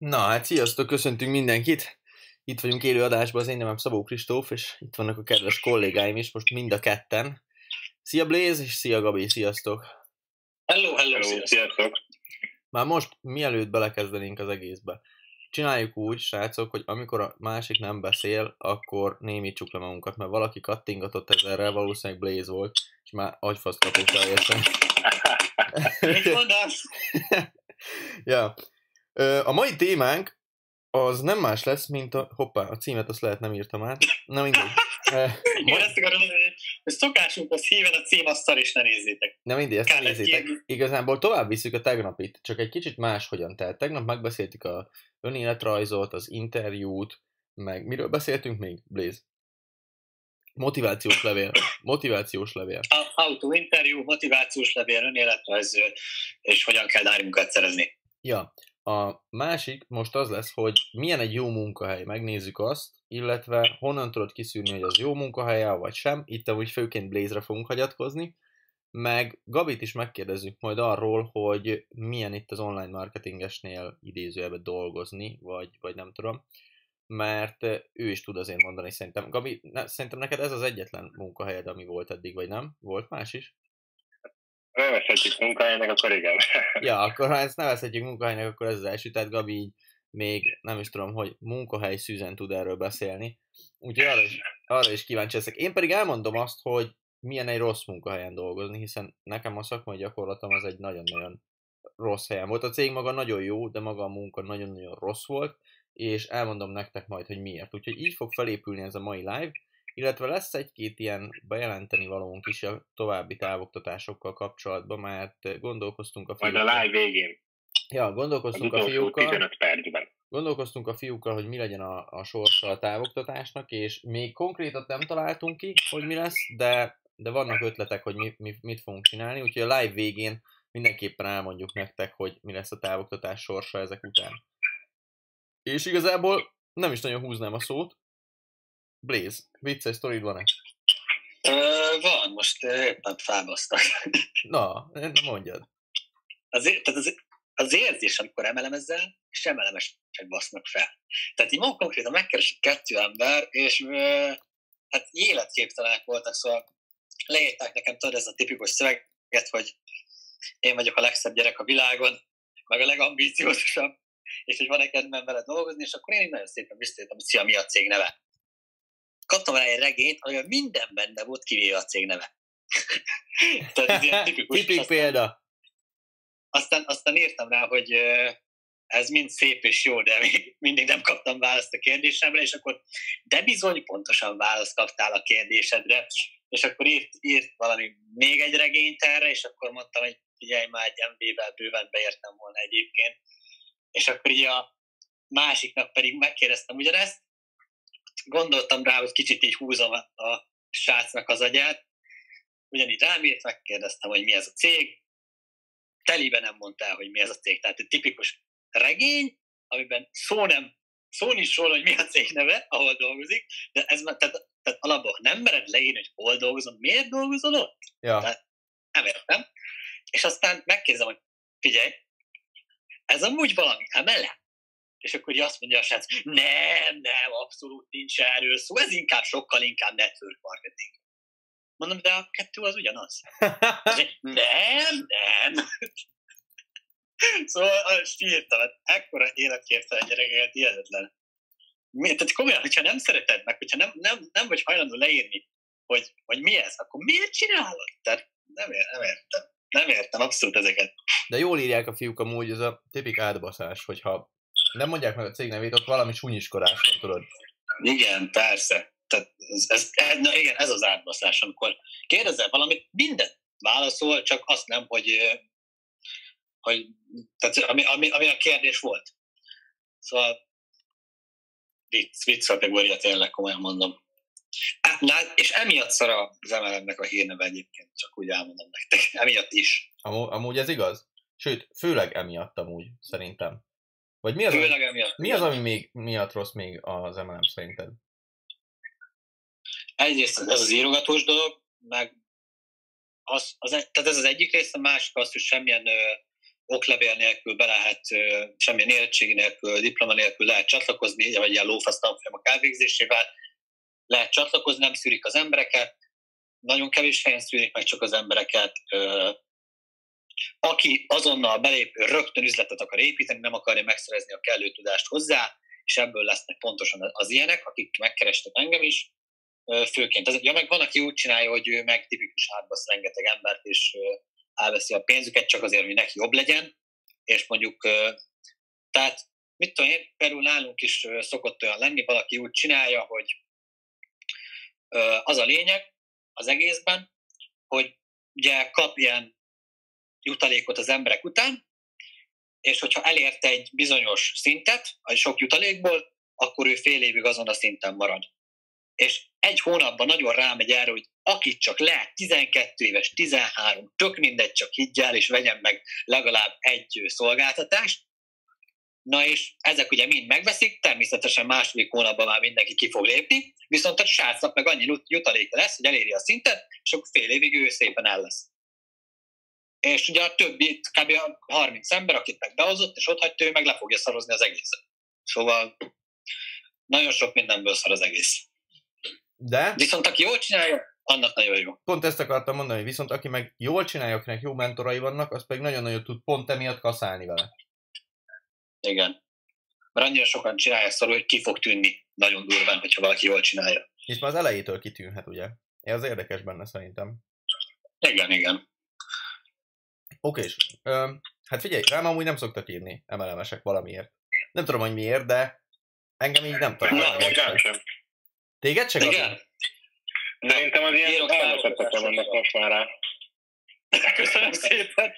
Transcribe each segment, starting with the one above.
Na hát sziasztok, köszöntünk mindenkit! Itt vagyunk élő adásban, az én nevem Szabó Kristóf, és itt vannak a kedves kollégáim is, most mind a ketten. Szia Blaze, és szia Gabi, sziasztok! Hello, hello, hello sziasztok! Már most, mielőtt belekezdenénk az egészbe, csináljuk úgy, srácok, hogy amikor a másik nem beszél, akkor némítsuk le magunkat, mert valaki kattingatott ezerrel, valószínűleg Blaze volt, és már agyfasz kapott teljesen. Mit mondasz? ja. A mai témánk az nem más lesz, mint a... Hoppá, a címet azt lehet nem írtam át. Na mindegy. Igen, ezt akarom hogy szokásunk, az híven a címasztal, és ne nézzétek. Na mindegy, ezt ne nézzétek. Igazából tovább visszük a tegnapit, csak egy kicsit más hogyan. Tehát tegnap megbeszéltük a önéletrajzot, az interjút, meg miről beszéltünk még, Blaze? Motivációs levél. Motivációs levél. Autóinterjú, motivációs levél, önéletrajz, és hogyan kell dárimunkat szerezni. Ja, a másik most az lesz, hogy milyen egy jó munkahely, megnézzük azt, illetve honnan tudod kiszűrni, hogy az jó munkahely vagy sem. Itt amúgy főként Blaze-re fogunk hagyatkozni, meg Gabit is megkérdezzük majd arról, hogy milyen itt az online marketingesnél idézőjelben dolgozni, vagy, vagy nem tudom, mert ő is tud azért mondani szerintem. Gabi, ne, szerintem neked ez az egyetlen munkahelyed, ami volt eddig, vagy nem? Volt más is? Nevezhetjük munkahelynek, akkor igen. ja, akkor ha ezt nevezhetjük munkahelynek, akkor ez az első, tehát Gabi így még nem is tudom, hogy munkahely szűzen tud erről beszélni. Úgyhogy arra is, arra is kíváncsi leszek. Én pedig elmondom azt, hogy milyen egy rossz munkahelyen dolgozni, hiszen nekem a szakmai gyakorlatom az egy nagyon-nagyon rossz helyen volt. A cég maga nagyon jó, de maga a munka nagyon-nagyon rossz volt, és elmondom nektek majd, hogy miért. Úgyhogy így fog felépülni ez a mai live, illetve lesz egy-két ilyen bejelenteni valónk is a további távoktatásokkal kapcsolatban, mert gondolkoztunk a fiúkkal. Majd a live végén. Ja, gondolkoztunk a fiúkkal. 15 percben. Gondolkoztunk a fiúkkal, hogy mi legyen a, a sorsa a távoktatásnak, és még konkrétat nem találtunk ki, hogy mi lesz, de, de vannak ötletek, hogy mi, mi, mit fogunk csinálni, úgyhogy a live végén mindenképpen elmondjuk nektek, hogy mi lesz a távoktatás sorsa ezek után. És igazából nem is nagyon húznám a szót, Blaze, vicces sztorid van-e? Uh, van, most éppen felbasztak. Na, mondjad. Az, tehát az, az érzés, amikor emelem ezzel, és emelemesek basznak fel. Tehát így ma konkrétan megkeresett kettő ember, és uh, hát életképtelenek voltak, szóval leírták nekem, tudod, ez a tipikus szöveget, hogy én vagyok a legszebb gyerek a világon, meg a legambíciózusabb, és hogy van-e kedvem vele dolgozni, és akkor én nagyon szépen visszajöttem, hogy szia, mi a cég neve kaptam rá egy regényt, amiben minden benne volt, kivéve a cég neve. Tehát ez ilyen tipikus. Tipik aztán, példa. Aztán, aztán írtam rá, hogy ez mind szép és jó, de még mindig nem kaptam választ a kérdésemre, és akkor de bizony pontosan választ kaptál a kérdésedre, és akkor írt, írt valami még egy regényt erre, és akkor mondtam, hogy figyelj, már egy MB-vel bőven beértem volna egyébként. És akkor így a másiknak pedig megkérdeztem ugyanezt, gondoltam rá, hogy kicsit így húzom a srácnak az agyát, ugyanígy rám írt, megkérdeztem, hogy mi ez a cég, telibe nem mondta el, hogy mi ez a cég. Tehát egy tipikus regény, amiben szó nem, szó nincs róla, hogy mi a cég neve, ahol dolgozik, de ez már, tehát, tehát alapból nem mered leírni, hogy hol dolgozom, miért dolgozol ott? Ja. Tehát nem értem. És aztán megkérdezem, hogy figyelj, ez amúgy valami emelet? És akkor így azt mondja a srác, nem, nem, abszolút nincs erről szó, ez inkább sokkal inkább network marketing. Mondom, de a kettő az ugyanaz. nem, nem. szóval azt írtam, hát ekkora életképtelen gyerekeket, hihetetlen. Tehát komolyan, hogyha nem szereted meg, hogyha nem, nem, nem vagy hajlandó leírni, hogy, hogy mi ez, akkor miért csinálod? Tehát nem, ér, nem értem. Nem értem abszolút ezeket. De jól írják a fiúk amúgy, ez a tipik átbaszás, hogyha nem mondják meg a cég nevét, ott valami sunyiskodás van, tudod. Igen, persze. Tehát ez, ez, na igen, ez az átbaszás, amikor kérdezel valamit, mindent válaszol, csak azt nem, hogy, hogy tehát ami, ami, ami a kérdés volt. Szóval vicc, vicc kategória tényleg, komolyan mondom. Na, és emiatt szar az MLM-nek a hírneve egyébként, csak úgy elmondom nektek. Emiatt is. Amú, amúgy ez igaz? Sőt, főleg emiatt amúgy, szerintem. Vagy mi az, ami, mi az, ami még miatt rossz még az MLM szerinted? Egyrészt ez az írogatós dolog, meg az, az, tehát ez az egyik része, a másik az, hogy semmilyen ö, oklevél nélkül be lehet, semmilyen érettségi nélkül, diploma nélkül lehet csatlakozni, vagy ilyen lófasztanfolyamok elvégzésével lehet csatlakozni, nem szűrik az embereket, nagyon kevés helyen szűrik meg csak az embereket. Aki azonnal belép, rögtön üzletet akar építeni, nem akarja megszerezni a kellő tudást hozzá, és ebből lesznek pontosan az ilyenek, akik megkerestek engem is, főként. Ez, ja, meg van, aki úgy csinálja, hogy ő meg tipikus átbasz rengeteg embert, és elveszi a pénzüket csak azért, hogy neki jobb legyen, és mondjuk, tehát mit tudom én, például nálunk is szokott olyan lenni, valaki úgy csinálja, hogy az a lényeg az egészben, hogy ugye kap ilyen jutalékot az emberek után, és hogyha elért egy bizonyos szintet, a sok jutalékból, akkor ő fél évig azon a szinten marad. És egy hónapban nagyon rámegy erre, hogy akit csak lehet, 12 éves, 13, tök mindegy, csak higgyel, és vegyen meg legalább egy szolgáltatást. Na és ezek ugye mind megveszik, természetesen második hónapban már mindenki ki fog lépni, viszont a srácnak meg annyi jutaléka lesz, hogy eléri a szintet, és akkor fél évig ő szépen el lesz. És ugye a többi, kb. 30 ember, akit meg behozott, és ott hagyta, ő meg le fogja szarozni az egészet. Szóval nagyon sok mindenből szar az egész. De... Viszont aki jól csinálja, annak nagyon jó. Pont ezt akartam mondani, hogy viszont aki meg jól csinálja, akinek jó mentorai vannak, az pedig nagyon-nagyon tud pont emiatt kaszálni vele. Igen. Mert annyira sokan csinálják szarul, hogy ki fog tűnni nagyon durván, hogyha valaki jól csinálja. És már az elejétől kitűnhet, ugye? Ez érdekes benne szerintem. Igen, igen. Oké, és hát figyelj, rám amúgy nem szoktak írni emelemesek valamiért. Nem tudom, hogy miért, de engem így nem találnak. Téged csak Igen. Az? Szerintem az ilyen elvetettek vannak most már rá. Köszönöm szépen.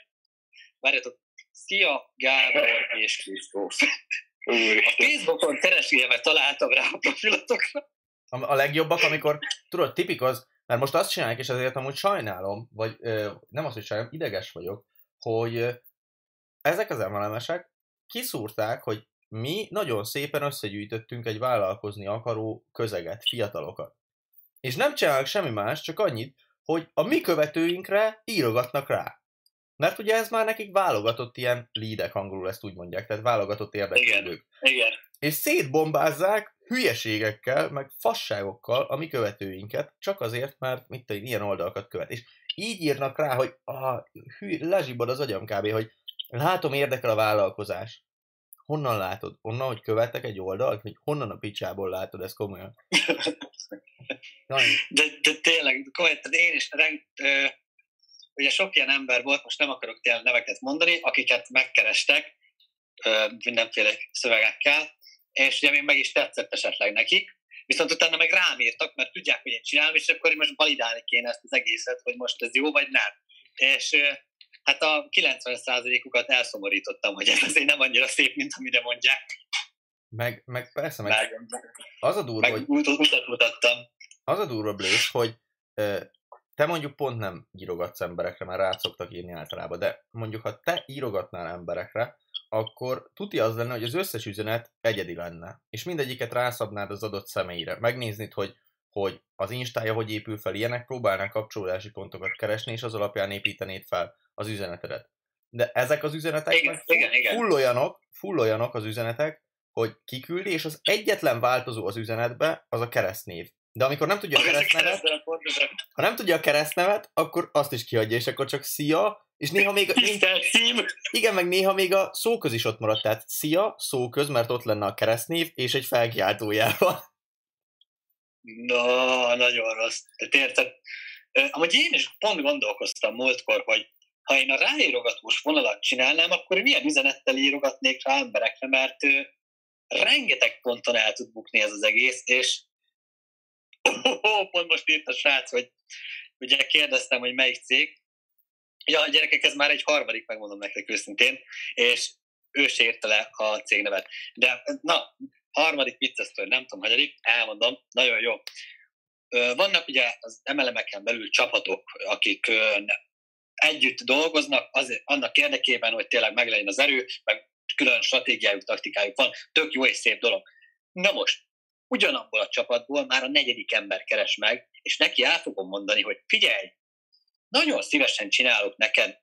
Várjatok. Szia, Gábor és Krisztóf. A Facebookon keresélve találtam rá a profilatokra. A, a legjobbak, amikor, tudod, tipik az, mert most azt csinálják, és azért amúgy sajnálom, vagy ö, nem azt, hogy sajnálom, ideges vagyok, hogy ezek az emelemesek kiszúrták, hogy mi nagyon szépen összegyűjtöttünk egy vállalkozni akaró közeget, fiatalokat. És nem csinálnak semmi más, csak annyit, hogy a mi követőinkre írogatnak rá. Mert ugye ez már nekik válogatott ilyen lídek, angolul ezt úgy mondják, tehát válogatott érdeklődők. Igen, igen. És szétbombázzák hülyeségekkel, meg fasságokkal a mi követőinket, csak azért, mert mit tudom, ilyen oldalakat követ. És így írnak rá, hogy a hű, lezsibad az agyam kb., hogy látom érdekel a vállalkozás. Honnan látod? Onnan, hogy követek egy oldalt? Vagy honnan a picsából látod ezt komolyan? de, de tényleg, komolyan, én is reng, ö, ugye sok ilyen ember volt, most nem akarok tényleg neveket mondani, akiket megkerestek ö, mindenféle szövegekkel, és ugye még meg is tetszett esetleg nekik, viszont utána meg rám írtak, mert tudják, hogy én csinálom, és akkor most validálni kéne ezt az egészet, hogy most ez jó vagy nem. És hát a 90%-ukat elszomorítottam, hogy ez azért nem annyira szép, mint amire mondják. Meg, meg persze, meg, meg az a durva, meg hogy... utat mutattam. Az a durva, Blaze, hogy te mondjuk pont nem írogatsz emberekre, mert rád szoktak írni általában, de mondjuk ha te írogatnál emberekre, akkor tuti az lenne, hogy az összes üzenet egyedi lenne, és mindegyiket rászabnád az adott személyre. Megnéznéd, hogy, hogy az instája hogy épül fel, ilyenek próbálnál kapcsolódási pontokat keresni, és az alapján építenéd fel az üzenetedet. De ezek az üzenetek igen, meg igen, igen. full, olyanok, full olyanok az üzenetek, hogy kiküldi, és az egyetlen változó az üzenetbe az a keresztnév. De amikor nem tudja a keresztnevet, ha nem tudja a keresztnevet, akkor azt is kiadja, és akkor csak szia, és néha még... Még, igen, meg néha még a szóköz is ott maradt, tehát szia, szóköz, mert ott lenne a keresztnév, és egy felkiáltójával. Na, nagyon rossz. Tehát érted? Amúgy én is pont gondolkoztam múltkor, hogy ha én a ráírogatós vonalat csinálnám, akkor milyen üzenettel írogatnék rá emberekre, mert rengeteg ponton el tud bukni ez az egész, és oh, pont most írt a srác, hogy ugye kérdeztem, hogy melyik cég. Ja, gyerekek, ez már egy harmadik, megmondom nektek őszintén, és ő se érte le a cégnevet. De na, harmadik vicces nem tudom, hagyadik, elmondom, nagyon jó. Vannak ugye az emelemeken belül csapatok, akik együtt dolgoznak azért, annak érdekében, hogy tényleg meglegyen az erő, meg külön stratégiájuk, taktikájuk van, tök jó és szép dolog. Na most, ugyanabból a csapatból már a negyedik ember keres meg, és neki el fogom mondani, hogy figyelj, nagyon szívesen csinálok neked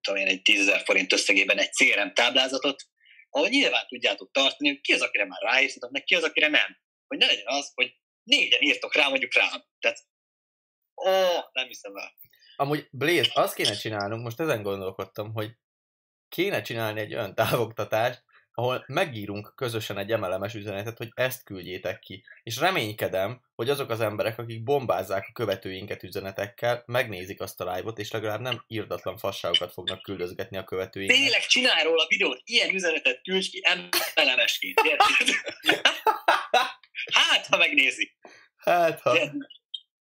tudom én, egy 10 forint összegében egy CRM táblázatot, ahol nyilván tudjátok tartani, hogy ki az, akire már ráírtatok, meg ki az, akire nem. Hogy ne legyen az, hogy négyen írtok rá, mondjuk rám. Tehát, ó, nem hiszem el. Amúgy Blaze, azt kéne csinálnunk, most ezen gondolkodtam, hogy kéne csinálni egy olyan távoktatást, ahol megírunk közösen egy emelemes üzenetet, hogy ezt küldjétek ki. És reménykedem, hogy azok az emberek, akik bombázzák a követőinket üzenetekkel, megnézik azt a live-ot, és legalább nem írdatlan fasságokat fognak küldözgetni a követőinknek. Tényleg csinálj róla videót, ilyen üzenetet küldj ki emelemesként, Hát, ha megnézi. Hát, ha... De,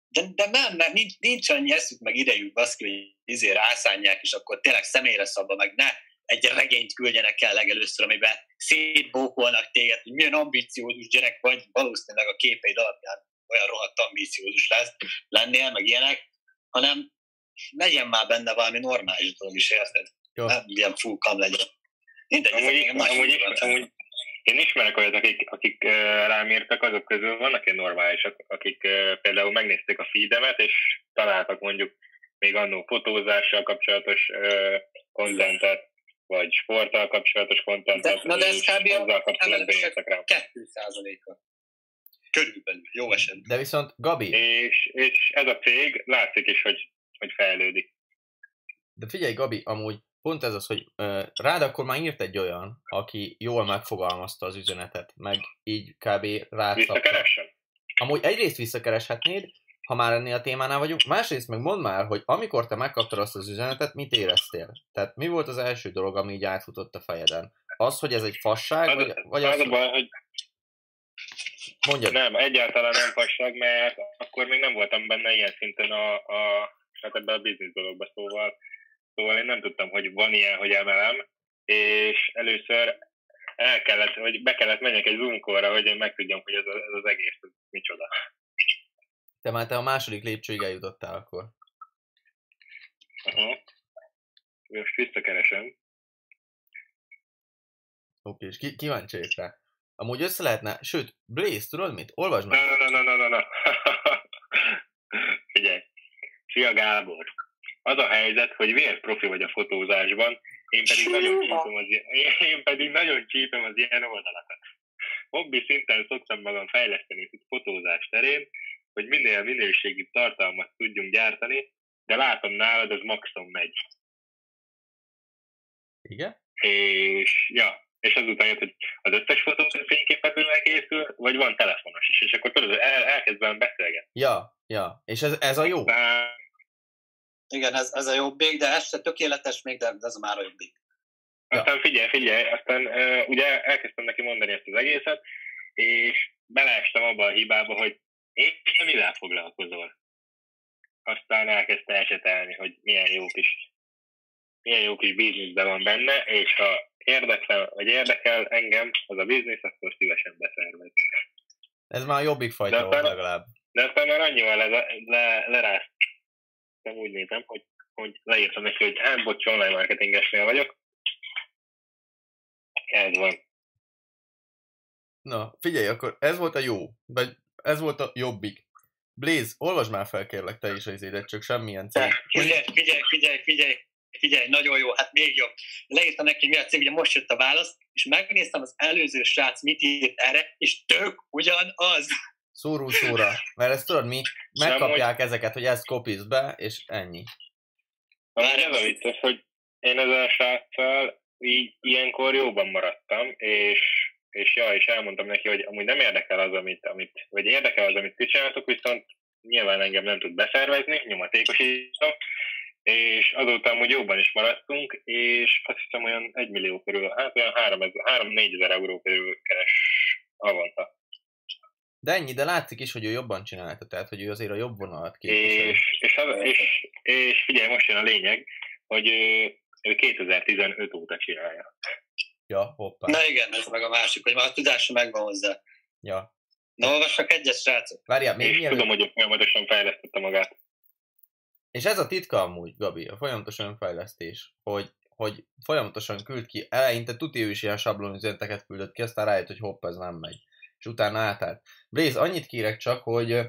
de, de nem, mert nincs, nincs annyi eszük meg idejük, baszki, hogy izé rászánják, és akkor tényleg személyre szabva, meg ne egy regényt küldjenek el legelőször, amiben szétbókolnak téged, hogy milyen ambiciózus gyerek vagy, valószínűleg a képeid alapján olyan rohadt ambiciózus lesz, lennél, meg ilyenek, hanem legyen már benne valami normális dolog is, érted? Jó. Nem ilyen full kam legyen. Mindegy, amúgy, amúgy, amúgy, én ismerek olyat, akik, akik rám írtak, azok közül vannak ilyen normálisak, akik például megnézték a feedemet, és találtak mondjuk még annó fotózással kapcsolatos kontentet, vagy sporttal kapcsolatos kontentet, de, na de ez kb. azzal kapcsolatban írtak rám. 2%-a. Körülbelül, jó esetben. De viszont Gabi... És, és ez a cég látszik is, hogy, hogy fejlődik. De figyelj, Gabi, amúgy pont ez az, hogy uh, rád akkor már írt egy olyan, aki jól megfogalmazta az üzenetet, meg így kb. rád Visszakeressem? Amúgy egyrészt visszakereshetnéd, ha már ennél a témánál vagyunk, másrészt meg mondd már, hogy amikor te megkaptad azt az üzenetet, mit éreztél? Tehát mi volt az első dolog, ami így átfutott a fejeden? Az, hogy ez egy fasság, az, vagy, vagy az, az, az, hogy Mondjad. Nem, egyáltalán nem fasság, mert akkor még nem voltam benne ilyen szinten a, a hát ebben a biznisz dologban, szóval, szóval én nem tudtam, hogy van ilyen, hogy emelem, és először el kellett, hogy be kellett menjek egy zoom hogy én megtudjam, hogy ez, ez az egész ez micsoda. Te már te a második lépcsőig eljutottál akkor. Aha. Most visszakeresem. Oké, és ki, kíváncsi rá. Amúgy össze lehetne, sőt, Blaze, tudod mit? Olvasd meg. Na, na, na, na, na, na. Figyelj. Szia Gábor. Az a helyzet, hogy vér profi vagy a fotózásban, én pedig nagyon csípem az, én pedig nagyon csípem az ilyen oldalakat. Hobbi szinten szoktam magam fejleszteni fotózás terén, hogy minél minőségibb tartalmat tudjunk gyártani, de látom nálad, ez maximum megy. Igen? És, ja, és azután jött, hogy az összes fotó fényképezővel készül, vagy van telefonos is, és akkor tudod, el, elkezd velem beszélgetni. Ja, ja, és ez, ez a jó. Aztán... Igen, ez, ez a jobbik, de ez se tökéletes még, de ez már a jobbik. Aztán figyelj, figyelj, aztán uh, ugye elkezdtem neki mondani ezt az egészet, és beleestem abba a hibába, hogy és mivel foglalkozol? Aztán elkezdte esetelni, hogy milyen jó kis, milyen jó kis bizniszben van benne, és ha érdekel, vagy érdekel engem az a biznisz, akkor szívesen beszervez. Ez már a jobbik fajta de volt legalább. De aztán már annyival le, le, lerázt. Nem úgy nézem, hogy, hogy leírtam neki, hogy hát bocs, online marketingesnél vagyok. Ez van. Na, figyelj, akkor ez volt a jó, vagy ez volt a jobbik. Blaze, olvasd már fel kérlek te is az édet, csak semmilyen cég. Figyelj, figyelj, figyelj, figyelj, figyelj, nagyon jó, hát még jobb. Leírtam neki, mi a cég, ugye most jött a válasz, és megnéztem az előző srác mit írt erre, és tök ugyanaz. Szóró szóra, mert ezt tudod mi, megkapják hogy... ezeket, hogy ezt kopizd be, és ennyi. Már ez a vicces, hogy én ezzel a sráccal így ilyenkor jóban maradtam, és és ja, és elmondtam neki, hogy amúgy nem érdekel az, amit, amit vagy érdekel az, amit ti csináltok, viszont nyilván engem nem tud beszervezni, nyomatékosítom, és azóta amúgy jóban is maradtunk, és azt hiszem olyan 1 millió körül, hát olyan 3-4 ezer euró körül keres havonta. De ennyi, de látszik is, hogy ő jobban csinálta, tehát hogy ő azért a jobb vonalat képvisel. És, és, az, és, és figyelj, most jön a lényeg, hogy ő, ő 2015 óta csinálja. Ja, hoppá. Na igen, ez meg a másik, hogy már a tudása megvan hozzá. Ja. Na, olvassak egyes srácok. Várjál, még mielőtt... Tudom, hogy folyamatosan fejlesztette magát. És ez a titka amúgy, Gabi, a folyamatos önfejlesztés, hogy, hogy folyamatosan küld ki, eleinte tuti ő is ilyen sablonüzeneteket küldött ki, aztán rájött, hogy hopp, ez nem megy. És utána átállt. Blaze, annyit kérek csak, hogy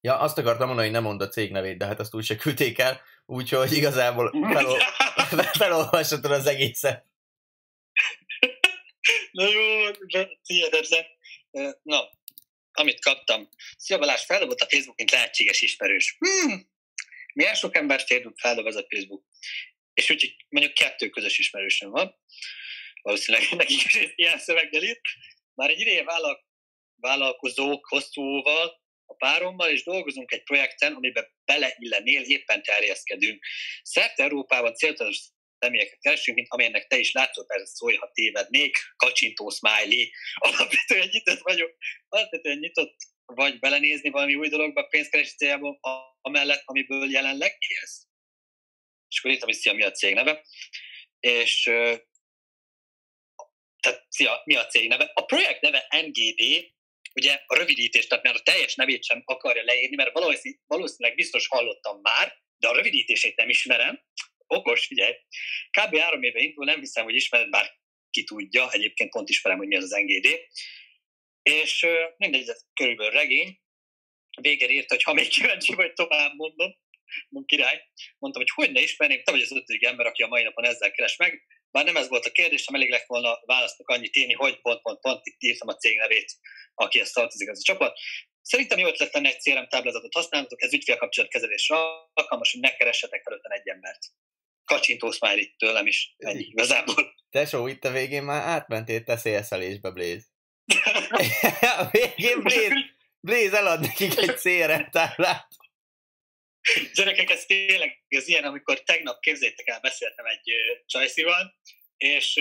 Ja, azt akartam mondani, hogy nem mond a cég nevét, de hát azt úgy se küldték el, úgyhogy igazából felol... felolvashatod az egészet. Na jó, hihetetlen. Na, amit kaptam. Szia Balázs, feldobott a Facebook, mint lehetséges ismerős. Hmm. Milyen sok ember feldob ez a Facebook? És úgyhogy mondjuk kettő közös ismerősöm van. Valószínűleg nekik is ilyen szöveggel itt. Már egy ideje vállalkozók hosszúval, a párommal, és dolgozunk egy projekten, amiben beleillenél, éppen terjeszkedünk. Szerte Európában céltudatos személyeket keresünk, mint amilyennek te is látszol, persze szólj, ha tévednék, kacsintó smiley, alapvetően nyitott vagyok, alapvetően nyitott vagy belenézni valami új dologba pénzkeres céljából, amellett, amiből jelenleg élsz. És akkor írtam, hogy szia, mi a cég neve. És tehát szia, mi a cég neve? A projekt neve NGD, ugye a rövidítés, tehát mert a teljes nevét sem akarja leírni, mert valószínűleg biztos hallottam már, de a rövidítését nem ismerem. Okos, figyelj. Kb. három éve indul, nem hiszem, hogy ismered, bár ki tudja, egyébként pont ismerem, hogy mi az az NGD. És mindegy, ez körülbelül regény. Végén írta, hogy ha még kíváncsi vagy, tovább mondom, mondom király. Mondtam, hogy hogy ne ismerném, te vagy az ötödik ember, aki a mai napon ezzel keres meg. Bár nem ez volt a kérdésem, elég lett volna választok annyit írni, hogy pont, pont, pont, itt írtam a cég nevét, akihez tartozik ez a csapat. Szerintem jó ötlet lenne egy CRM táblázatot használnatok, ez ügyfélkapcsolat kezelésre alkalmas, hogy ne keressetek felőtten egy embert. Kacsintó smiley tőlem is, ennyi igazából. Tesó, itt a végén már átmentél te szélszelésbe, Blaze. a végén Blaze, Blaze elad nekik egy táblát. Gyerekek, ez tényleg ez ilyen, amikor tegnap képzétek el, beszéltem egy csajszival, és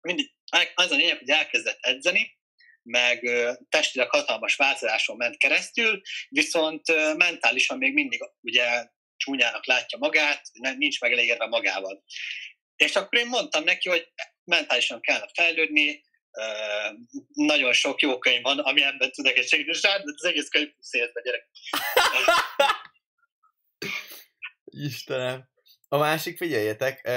mindig, az a lényeg, hogy elkezdett edzeni, meg testileg hatalmas változáson ment keresztül, viszont mentálisan még mindig ugye csúnyának látja magát, nincs megelégedve magával. És akkor én mondtam neki, hogy mentálisan kellene fejlődni, nagyon sok jó könyv van, ami ebben tudok egy segíteni, de az egész könyv szélbe, gyerek. Istenem. A másik, figyeljetek,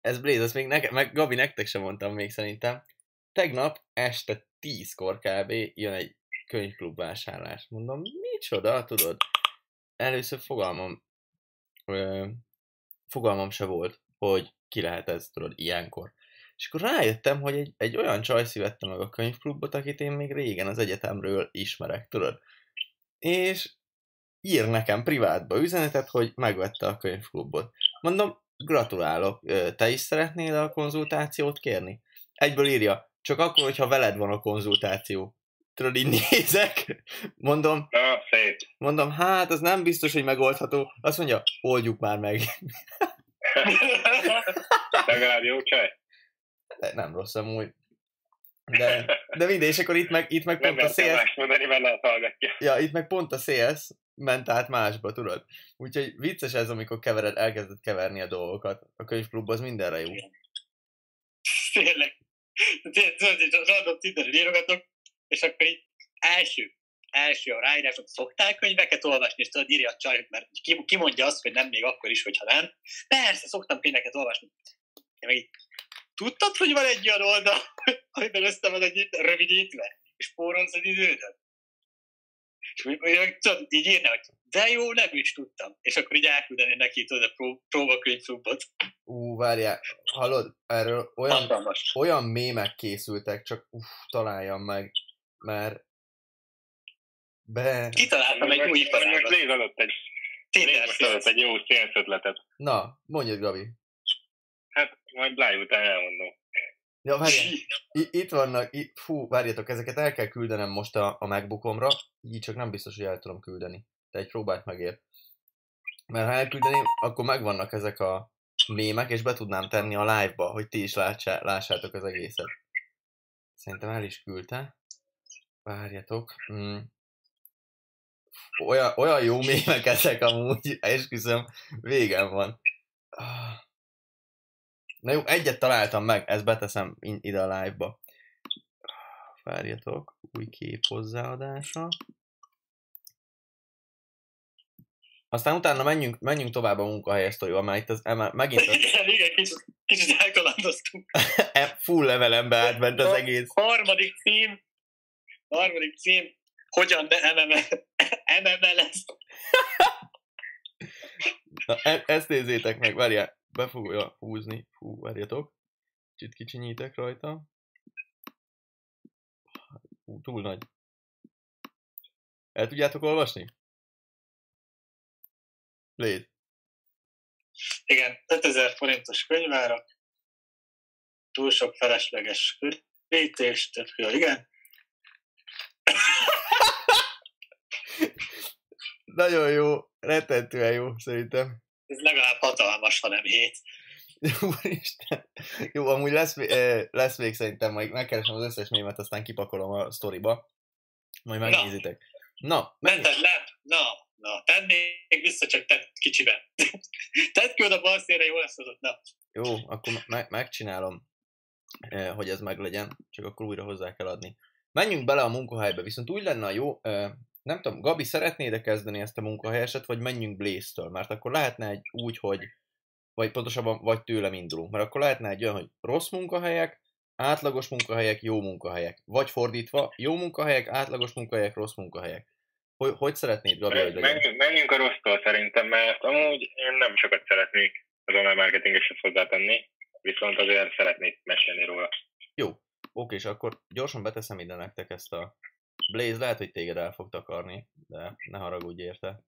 ez Blaze, még nekem, meg Gabi, nektek sem mondtam még szerintem. Tegnap este tízkor kb. jön egy könyvklub vásárlás. Mondom, micsoda, tudod? Először fogalmam, ö, fogalmam se volt, hogy ki lehet ez, tudod, ilyenkor. És akkor rájöttem, hogy egy, egy olyan csajszi vette meg a könyvklubot, akit én még régen az egyetemről ismerek, tudod. És ír nekem privátba üzenetet, hogy megvette a könyvklubot. Mondom, gratulálok, te is szeretnél a konzultációt kérni? Egyből írja, csak akkor, hogyha veled van a konzultáció. Tudod, így nézek, mondom. Mondom, hát az nem biztos, hogy megoldható. Azt mondja, oldjuk már meg. Legalább jó csaj. Nem rossz amúgy. De, de mindegy, és akkor itt meg, itt meg pont a szél... mondani, mert lehet hallgatja. Ja, itt meg pont a szélsz ment át másba, tudod? Úgyhogy vicces ez, amikor kevered, elkezded keverni a dolgokat. A könyvklub az mindenre jó. Tényleg. Tudod, hogy random Tinderin írogatok, és akkor így első, első a ráírások, szoktál könyveket olvasni, és tudod, írja a csaj, mert ki, ki mondja azt, hogy nem még akkor is, hogyha nem. Persze, szoktam könyveket olvasni. Én meg így, tudtad, hogy van egy olyan oldal, amiben össze van egy rövidítve, és spórolsz az idődet? És tudod, így írna, hogy de jó, nem is tudtam. És akkor így elküldeni neki, tudod, a pró- próbakönyvklubot. Ú, várjál, hallod, erről olyan, Hatalmas. olyan mémek készültek, csak uff, találjam meg, mert be... Kitaláltam egy új Most iparágat. Léz adott egy, Léz most adott egy jó sales ötletet. Na, mondjad, Gabi. Hát majd live után elmondom. Ja, várjál, itt vannak, i- fú, várjatok, ezeket el kell küldenem most a, a MacBookomra, így csak nem biztos, hogy el tudom küldeni. De egy próbát megér. Mert ha elküldeném, akkor megvannak ezek a mémek, és be tudnám tenni a live-ba, hogy ti is látsá, lássátok az egészet. Szerintem el is küldte. Várjatok. Mm. Olyan, olyan jó mémek ezek amúgy, esküszöm, végem van. Na jó, egyet találtam meg, ezt beteszem ide a live-ba. Várjatok, új kép hozzáadása. Aztán utána menjünk, menjünk tovább a munkahelyes sztorival, mert itt az, eme- megint az, Igen, igen, kicsit, kicsit elkalandoztunk. e- full levelembe átment az egész. Harmadik cím, harmadik cím, hogyan ne MML, MML lesz. Na, e- ezt nézzétek meg, várjál, be fogja húzni. Hú, várjatok. Kicsit kicsinyítek rajta. Hú, túl nagy. El tudjátok olvasni? Légy. Igen, 5000 forintos könyvára, túl sok felesleges körítés, jó, igen. Nagyon jó, rettentően jó, szerintem. Ez legalább hatalmas, ha nem hét. Úristen. Jó, amúgy lesz, eh, lesz még szerintem, majd megkeresem az összes mémet, aztán kipakolom a sztoriba. Majd Na. megnézitek. Na, menj. Mented le? Na, na, tedd még vissza, csak tedd kicsiben. tedd ki oda bal szélre, jól lesz ott, na. Jó, akkor me- megcsinálom, eh, hogy ez meglegyen, csak akkor újra hozzá kell adni. Menjünk bele a munkahelybe, viszont úgy lenne a jó, eh, nem tudom, Gabi, szeretnéd kezdeni ezt a munkahelyeset, vagy menjünk Blaze-től? Mert akkor lehetne egy úgy, hogy, vagy pontosabban, vagy tőlem indulunk, mert akkor lehetne egy olyan, hogy rossz munkahelyek, átlagos munkahelyek, jó munkahelyek. Vagy fordítva, jó munkahelyek, átlagos munkahelyek, rossz munkahelyek. Hogy, hogy szeretnéd, Gabi, hogy? Menjünk, menjünk a rossztól szerintem, mert amúgy én nem sokat szeretnék az online marketingeshez hozzátenni, viszont azért szeretnék mesélni róla. Jó, oké, és akkor gyorsan beteszem ide nektek ezt a Blaze, lehet, hogy téged el fog takarni, de ne haragudj érte.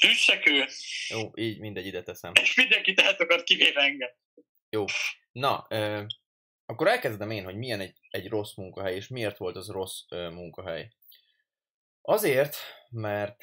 Hüssek ő, Jó, így mindegy, ide teszem. és mindenkit eltakart, kivéve engem. Na, ö, akkor elkezdem én, hogy milyen egy, egy rossz munkahely, és miért volt az rossz ö, munkahely. Azért, mert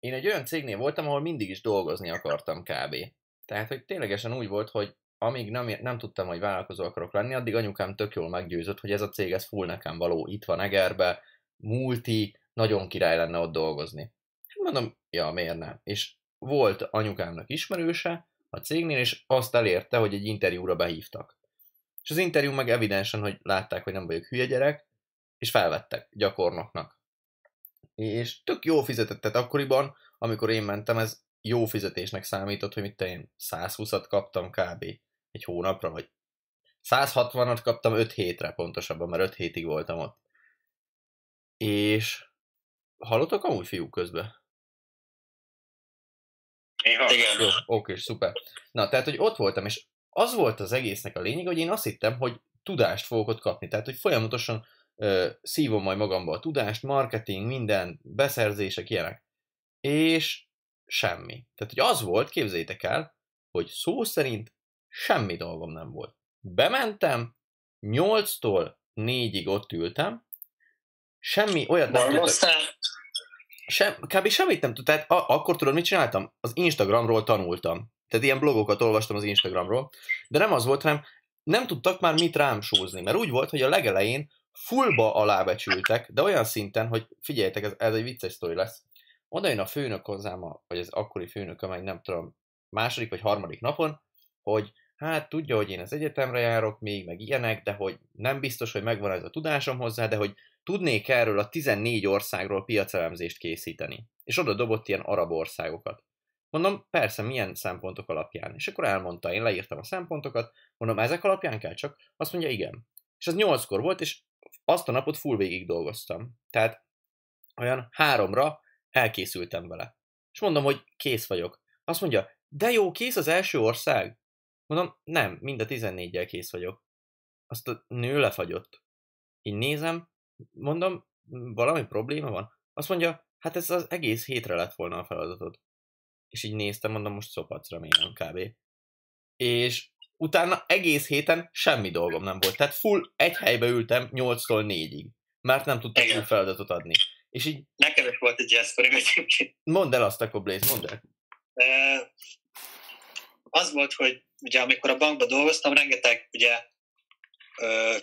én egy olyan cégnél voltam, ahol mindig is dolgozni akartam kb. Tehát, hogy ténylegesen úgy volt, hogy amíg nem, nem tudtam, hogy vállalkozó akarok lenni, addig anyukám tök jól meggyőzött, hogy ez a cég, ez full nekem való, itt van Egerbe, multi, nagyon király lenne ott dolgozni. Hát mondom, ja, miért nem? És volt anyukámnak ismerőse a cégnél, és azt elérte, hogy egy interjúra behívtak. És az interjú meg evidensen, hogy látták, hogy nem vagyok hülye gyerek, és felvettek gyakornoknak. És tök jó fizetett, tehát akkoriban, amikor én mentem, ez jó fizetésnek számított, hogy mit én 120-at kaptam kb. Egy hónapra, vagy 160-at kaptam 5 hétre pontosabban, mert 5 hétig voltam ott. És hallottak amúgy fiúk közben? Hallom. Igen. Jó, oké, szuper. Na, tehát, hogy ott voltam, és az volt az egésznek a lényeg, hogy én azt hittem, hogy tudást fogok ott kapni. Tehát, hogy folyamatosan ö, szívom majd magamba a tudást, marketing, minden, beszerzések, ilyenek. És semmi. Tehát, hogy az volt, képzétek el, hogy szó szerint semmi dolgom nem volt. Bementem, 8-tól 4-ig ott ültem, semmi olyat nem Barmoztál? sem, kb. semmit nem tudtam. Tehát a- akkor tudod, mit csináltam? Az Instagramról tanultam. Tehát ilyen blogokat olvastam az Instagramról. De nem az volt, hanem nem tudtak már mit rám súzni. Mert úgy volt, hogy a legelején fullba alábecsültek, de olyan szinten, hogy figyeljetek, ez, ez egy vicces sztori lesz. Oda jön a főnök hozzám, a- vagy az akkori főnök, amely nem tudom, második vagy harmadik napon, hogy hát tudja, hogy én az egyetemre járok még, meg ilyenek, de hogy nem biztos, hogy megvan ez a tudásom hozzá, de hogy tudnék erről a 14 országról piacelemzést készíteni. És oda dobott ilyen arab országokat. Mondom, persze, milyen szempontok alapján? És akkor elmondta, én leírtam a szempontokat, mondom, ezek alapján kell csak? Azt mondja, igen. És az nyolckor volt, és azt a napot full végig dolgoztam. Tehát olyan háromra elkészültem vele. És mondom, hogy kész vagyok. Azt mondja, de jó, kész az első ország? Mondom, nem, mind a 14-jel kész vagyok. Azt a nő lefagyott. Így nézem, mondom, valami probléma van? Azt mondja, hát ez az egész hétre lett volna a feladatod. És így néztem, mondom, most szopatsz remélem kb. És utána egész héten semmi dolgom nem volt. Tehát full egy helybe ültem 8-tól 4-ig. Mert nem Igen. full feladatot adni. És így Nekem is volt egy ilyen sztorim egyébként. mondd el azt akkor, Blaze, mondd el. Ö, Az volt, hogy ugye amikor a bankban dolgoztam, rengeteg ugye ö,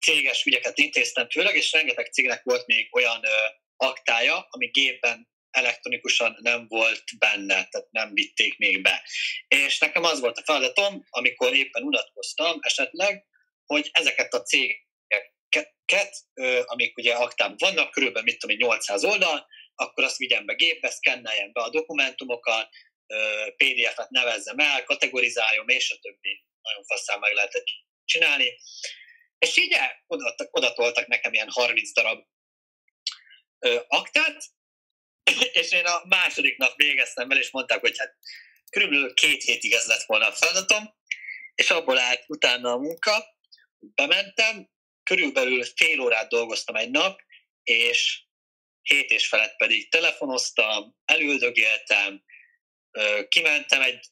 céges ügyeket intéztem főleg, és rengeteg cégnek volt még olyan ö, aktája, ami gépben elektronikusan nem volt benne, tehát nem vitték még be. És nekem az volt a feladatom, amikor éppen unatkoztam esetleg, hogy ezeket a cégeket, ö, amik ugye aktában vannak, körülbelül mit tudom, én, 800 oldal, akkor azt vigyem be gépbe, szkenneljem be a dokumentumokat, PDF-et nevezzem el, kategorizáljon, és a többi. Nagyon faszán meg lehetett csinálni. És így oda toltak nekem ilyen 30 darab aktát, és én a második nap végeztem el, és mondták, hogy hát körülbelül két hétig ez lett volna a feladatom, és abból állt utána a munka, bementem, körülbelül fél órát dolgoztam egy nap, és hét és felett pedig telefonoztam, elüldögéltem, kimentem egy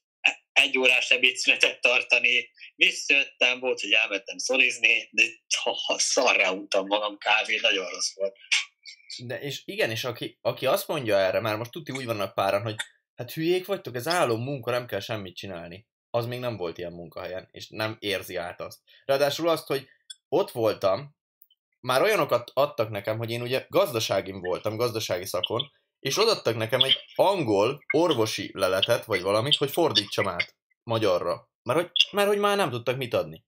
egy órás ebédszünetet tartani, visszajöttem, volt, hogy elmentem szorizni, de ha, szarra utam magam kávé, nagyon rossz volt. De és igen, és aki, aki azt mondja erre, már most tuti úgy vannak páran, hogy hát hülyék vagytok, ez álló munka, nem kell semmit csinálni. Az még nem volt ilyen munkahelyen, és nem érzi át azt. Ráadásul azt, hogy ott voltam, már olyanokat adtak nekem, hogy én ugye gazdaságim voltam, gazdasági szakon, és odaadtak nekem egy angol orvosi leletet, vagy valamit, hogy fordítsam át magyarra. Mert hogy, mert hogy már nem tudtak mit adni.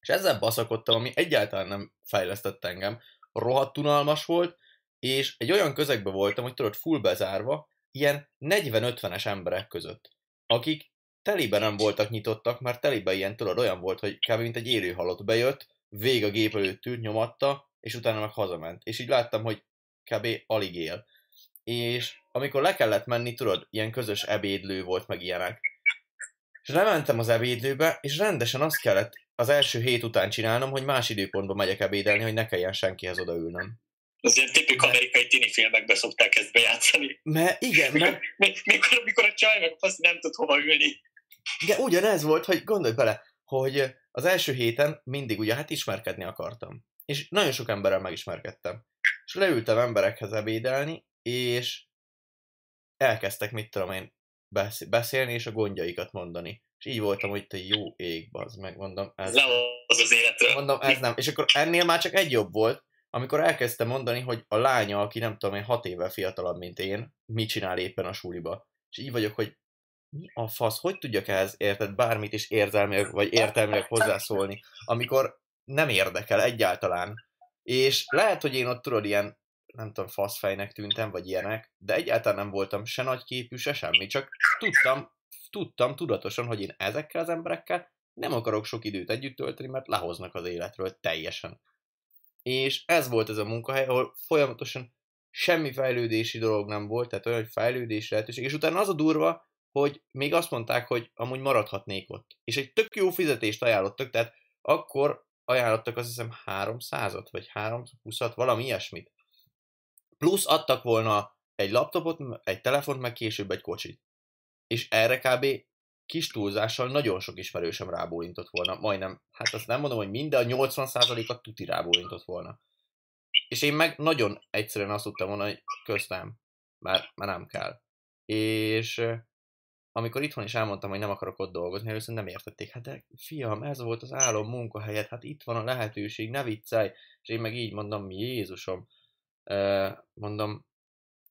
És ezzel baszakodtam, ami egyáltalán nem fejlesztett engem. Rohadt unalmas volt, és egy olyan közegbe voltam, hogy tudod, full bezárva, ilyen 40-50-es emberek között, akik telibe nem voltak nyitottak, mert telibe ilyen, tudod, olyan volt, hogy kb. mint egy élő halott bejött, vég a gép előtt ült, nyomatta, és utána meg hazament. És így láttam, hogy kb. alig él. És amikor le kellett menni, tudod, ilyen közös ebédlő volt, meg ilyenek. És lementem az ebédlőbe, és rendesen azt kellett az első hét után csinálnom, hogy más időpontban megyek ebédelni, hogy ne kelljen senkihez odaülnöm. Az ilyen tipik amerikai tini filmekbe szokták ezt bejátszani. Mert igen, mert... Mikor, mikor a csaj meg azt nem tud hova ülni. Igen, ugyanez volt, hogy gondolj bele, hogy az első héten mindig ugye hát ismerkedni akartam. És nagyon sok emberrel megismerkedtem. És leültem emberekhez ebédelni, és elkezdtek, mit tudom én, beszélni, és a gondjaikat mondani. És így voltam, hogy te jó ég, bazd meg, mondom, ez... az az életről. Mondom, ez nem. És akkor ennél már csak egy jobb volt, amikor elkezdte mondani, hogy a lánya, aki nem tudom én, hat évvel fiatalabb, mint én, mit csinál éppen a suliba. És így vagyok, hogy mi a fasz, hogy tudjak ehhez, érted, bármit is érzelmileg, vagy értelmileg hozzászólni, amikor nem érdekel egyáltalán. És lehet, hogy én ott tudod, ilyen, nem tudom, faszfejnek tűntem, vagy ilyenek, de egyáltalán nem voltam se nagyképű, se semmi, csak tudtam, tudtam tudatosan, hogy én ezekkel az emberekkel nem akarok sok időt együtt tölteni, mert lehoznak az életről teljesen. És ez volt ez a munkahely, ahol folyamatosan semmi fejlődési dolog nem volt, tehát olyan, hogy fejlődés lehetőség, és utána az a durva, hogy még azt mondták, hogy amúgy maradhatnék ott. És egy tök jó fizetést ajánlottak, tehát akkor ajánlottak azt hiszem 300-at, vagy 320-at, valami ilyesmit. Plusz adtak volna egy laptopot, egy telefont, meg később egy kocsit. És erre kb. kis túlzással nagyon sok ismerősöm rábólintott volna. Majdnem, hát azt nem mondom, hogy minden, a 80%-at tuti rábólintott volna. És én meg nagyon egyszerűen azt tudtam volna, hogy köztem, mert, mert nem kell. És amikor itthon is elmondtam, hogy nem akarok ott dolgozni, először nem értették. Hát de fiam, ez volt az álom munkahelyet, hát itt van a lehetőség, ne viccelj. És én meg így mondom, Jézusom, mondom,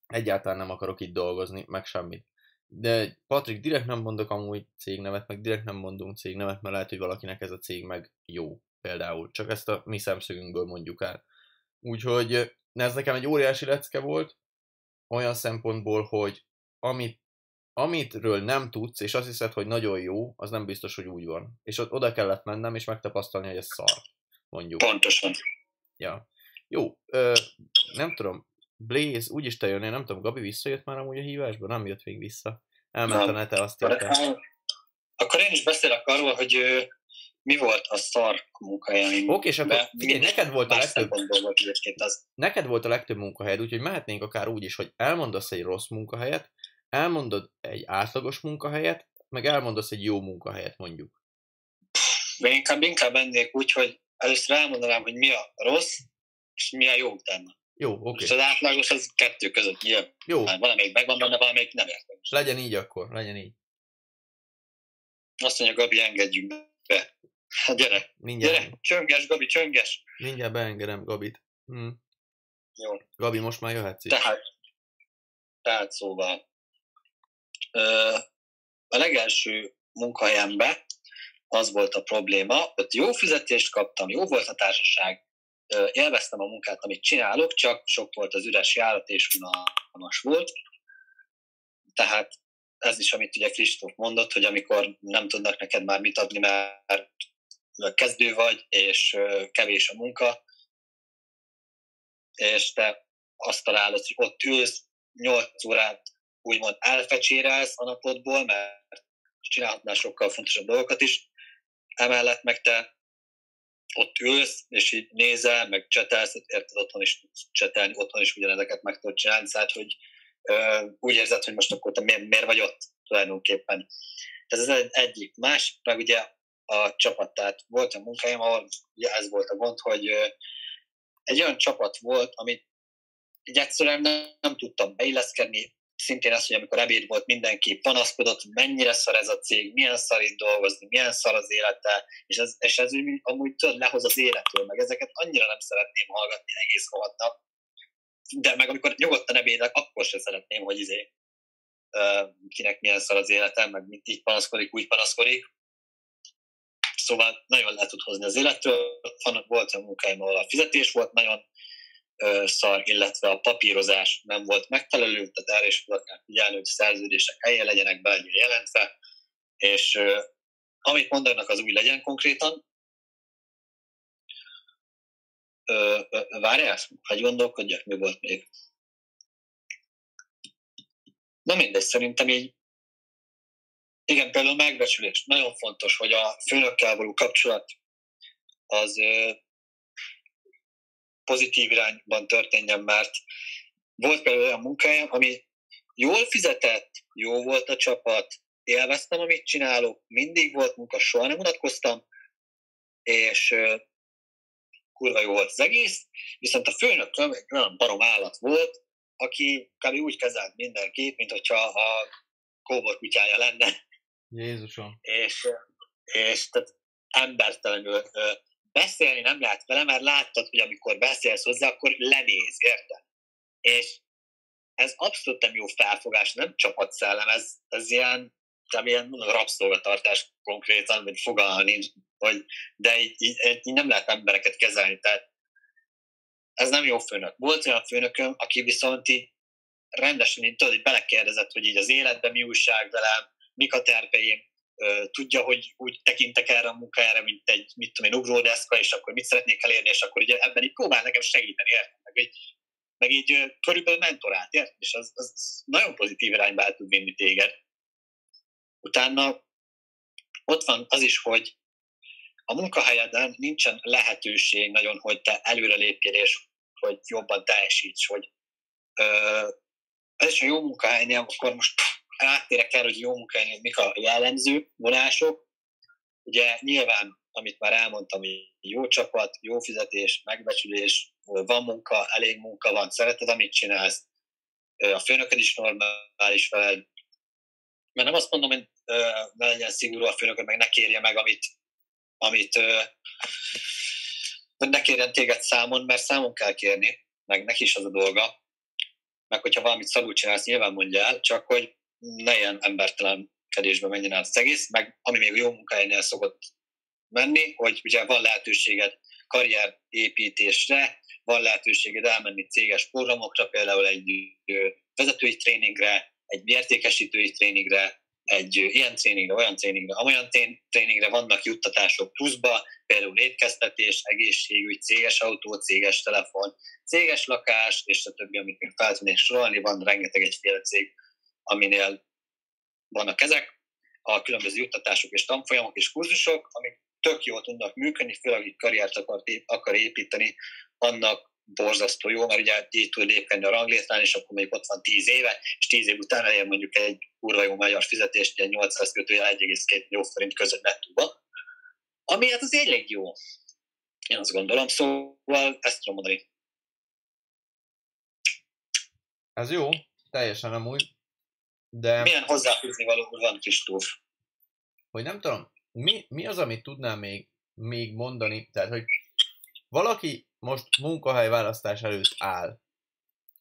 egyáltalán nem akarok itt dolgozni, meg semmit. De Patrik, direkt nem mondok amúgy cégnevet, meg direkt nem mondunk cégnevet, mert lehet, hogy valakinek ez a cég meg jó, például. Csak ezt a mi szemszögünkből mondjuk el. Úgyhogy ez nekem egy óriási lecke volt, olyan szempontból, hogy amit amitről nem tudsz, és azt hiszed, hogy nagyon jó, az nem biztos, hogy úgy van. És ott oda kellett mennem, és megtapasztalni, hogy ez szar, mondjuk. Pontosan. Ja. Jó, ö, nem tudom, Blaze, úgyis te jönnél, nem tudom, Gabi visszajött már amúgy a hívásba? Nem jött még vissza. Elment a nete, azt írta. Akkor én is beszélek arról, hogy ö, mi volt a szar munkahelyen. Oké, és akkor figyelj, neked volt a legtöbb... Volt az. Neked volt a legtöbb munkahelyed, úgyhogy mehetnénk akár úgy is, hogy elmondasz egy rossz munkahelyet, elmondod egy átlagos munkahelyet, meg elmondasz egy jó munkahelyet mondjuk. Én inkább, inkább ennék úgy, hogy először elmondanám, hogy mi a rossz, és mi a jó utána. Jó, oké. Okay. És az átlagos az kettő között nyilván. Jó. Hát valamelyik megvan benne, valamelyik nem értem. Legyen így akkor, legyen így. Azt mondja, Gabi, engedjünk be. Hát gyere, Mindjárt. gyere, csönges, Gabi, csönges. Mindjárt beengedem Gabit. Hm. Jó. Gabi, most már jöhetsz is. Tehát, tehát szóval, a legelső munkahelyemben az volt a probléma, hogy jó fizetést kaptam, jó volt a társaság, élveztem a munkát, amit csinálok, csak sok volt az üres járat, és unalmas volt. Tehát ez is, amit ugye Kristóf mondott, hogy amikor nem tudnak neked már mit adni, mert kezdő vagy, és kevés a munka, és te azt találod, hogy ott ülsz 8 órát úgymond elfecsérelsz a napodból, mert csinálhatnál sokkal fontosabb dolgokat is, emellett meg te ott ülsz, és így nézel, meg csetelsz, érted, otthon is tudsz csetelni, otthon is ugyanezeket meg tudod csinálni, tehát, hogy ö, úgy érzed, hogy most akkor te miért, miért vagy ott tulajdonképpen. Ez az egy, egyik. Másik, meg ugye a csapat, tehát volt a munkáim, ahol ugye ez volt a gond, hogy ö, egy olyan csapat volt, amit így egyszerűen nem, nem tudtam beilleszkedni, szintén az, hogy amikor ebéd volt, mindenki panaszkodott, mennyire szar ez a cég, milyen szar itt dolgozni, milyen szar az élete, és ez, és ez úgy, amúgy tudod, lehoz az életről, meg ezeket annyira nem szeretném hallgatni egész rohadt nap. De meg amikor nyugodtan ebédek, akkor sem szeretném, hogy izé, kinek milyen szar az életem, meg mit így panaszkodik, úgy panaszkodik. Szóval nagyon le tud hozni az életről. Volt a munkáim, ahol a fizetés volt nagyon szar, illetve a papírozás nem volt megfelelő, tehát erre is oda kell figyelni, hogy szerződések helyen legyenek be jelentve, és amit mondanak, az úgy legyen konkrétan. Várjál, hogy gondolkodjak, mi volt még. Na mindegy, szerintem így igen, például megbecsülés. Nagyon fontos, hogy a főnökkel való kapcsolat az pozitív irányban történjen, mert volt például olyan munkája, ami jól fizetett, jó volt a csapat, élveztem, amit csinálok, mindig volt munka, soha nem unatkoztam, és kurva jó volt az egész, viszont a főnököm egy olyan barom állat volt, aki kb. úgy kezelt mindenkit, mint hogyha a kóbor kutyája lenne. Jézusom. És, és tehát embertelenül beszélni nem lehet vele, mert láttad, hogy amikor beszélsz hozzá, akkor lenéz, érted? És ez abszolút nem jó felfogás, nem csapatszellem, ez, ez ilyen, nem ilyen rabszolgatartás konkrétan, vagy fogalma nincs, hogy, de így, így, így, nem lehet embereket kezelni, tehát ez nem jó főnök. Volt olyan főnököm, aki viszont így rendesen, így tudod, hogy belekérdezett, hogy így az életben mi újság velem, mik a terveim, tudja, hogy úgy tekintek erre a munkájára, mint egy, mit tudom én, ugródeszka, és akkor mit szeretnék elérni, és akkor ugye ebben így próbál nekem segíteni, érted? Meg meg így körülbelül mentorát, érted? És az, az nagyon pozitív irányba el tud vinni téged. Utána ott van az is, hogy a munkahelyeden nincsen lehetőség nagyon, hogy te előre lépjél, és hogy jobban teljesíts, hogy ö, ez is a jó munkahelynél, akkor most áttérek el, hogy jó munkájának mik a jellemző vonások. Ugye nyilván, amit már elmondtam, hogy jó csapat, jó fizetés, megbecsülés, van munka, elég munka van, szereted, amit csinálsz, a főnöked is normális veled. Mert nem azt mondom, hogy ne legyen szigorú a főnököd, meg ne kérje meg, amit, amit ne kérjen téged számon, mert számon kell kérni, meg neki is az a dolga. Meg hogyha valamit szabul csinálsz, nyilván mondja el, csak hogy ne ilyen embertelenkedésbe menjen át az egész, meg ami még jó munkahelynél szokott menni, hogy ugye van lehetőséged karrierépítésre, van lehetőséged elmenni céges programokra, például egy vezetői tréningre, egy értékesítői tréningre, egy ilyen tréningre, olyan tréningre, amolyan tréningre vannak juttatások pluszba, például étkeztetés, egészségügy, céges autó, céges telefon, céges lakás, és a többi, amit még fel tudnék sorolni, van rengeteg egyféle cég, aminél vannak ezek, a különböző juttatások és tanfolyamok és kurzusok, amik tök jól tudnak működni, főleg, akik karriert akar, építeni, annak borzasztó jó, mert ugye így tud lépni a ranglétrán, és akkor még ott van 10 éve, és 10 év után elér mondjuk egy kurva jó magyar fizetést, egy 800 kötője 1,2 millió forint között nettúba, ami hát az elég jó. Én azt gondolom, szóval ezt tudom mondani. Ez jó, teljesen amúgy. De... Milyen hozzáfűzni való van, Kristóf? Hogy nem tudom, mi, mi az, amit tudnám még, még mondani? Tehát, hogy valaki most munkahelyválasztás előtt áll.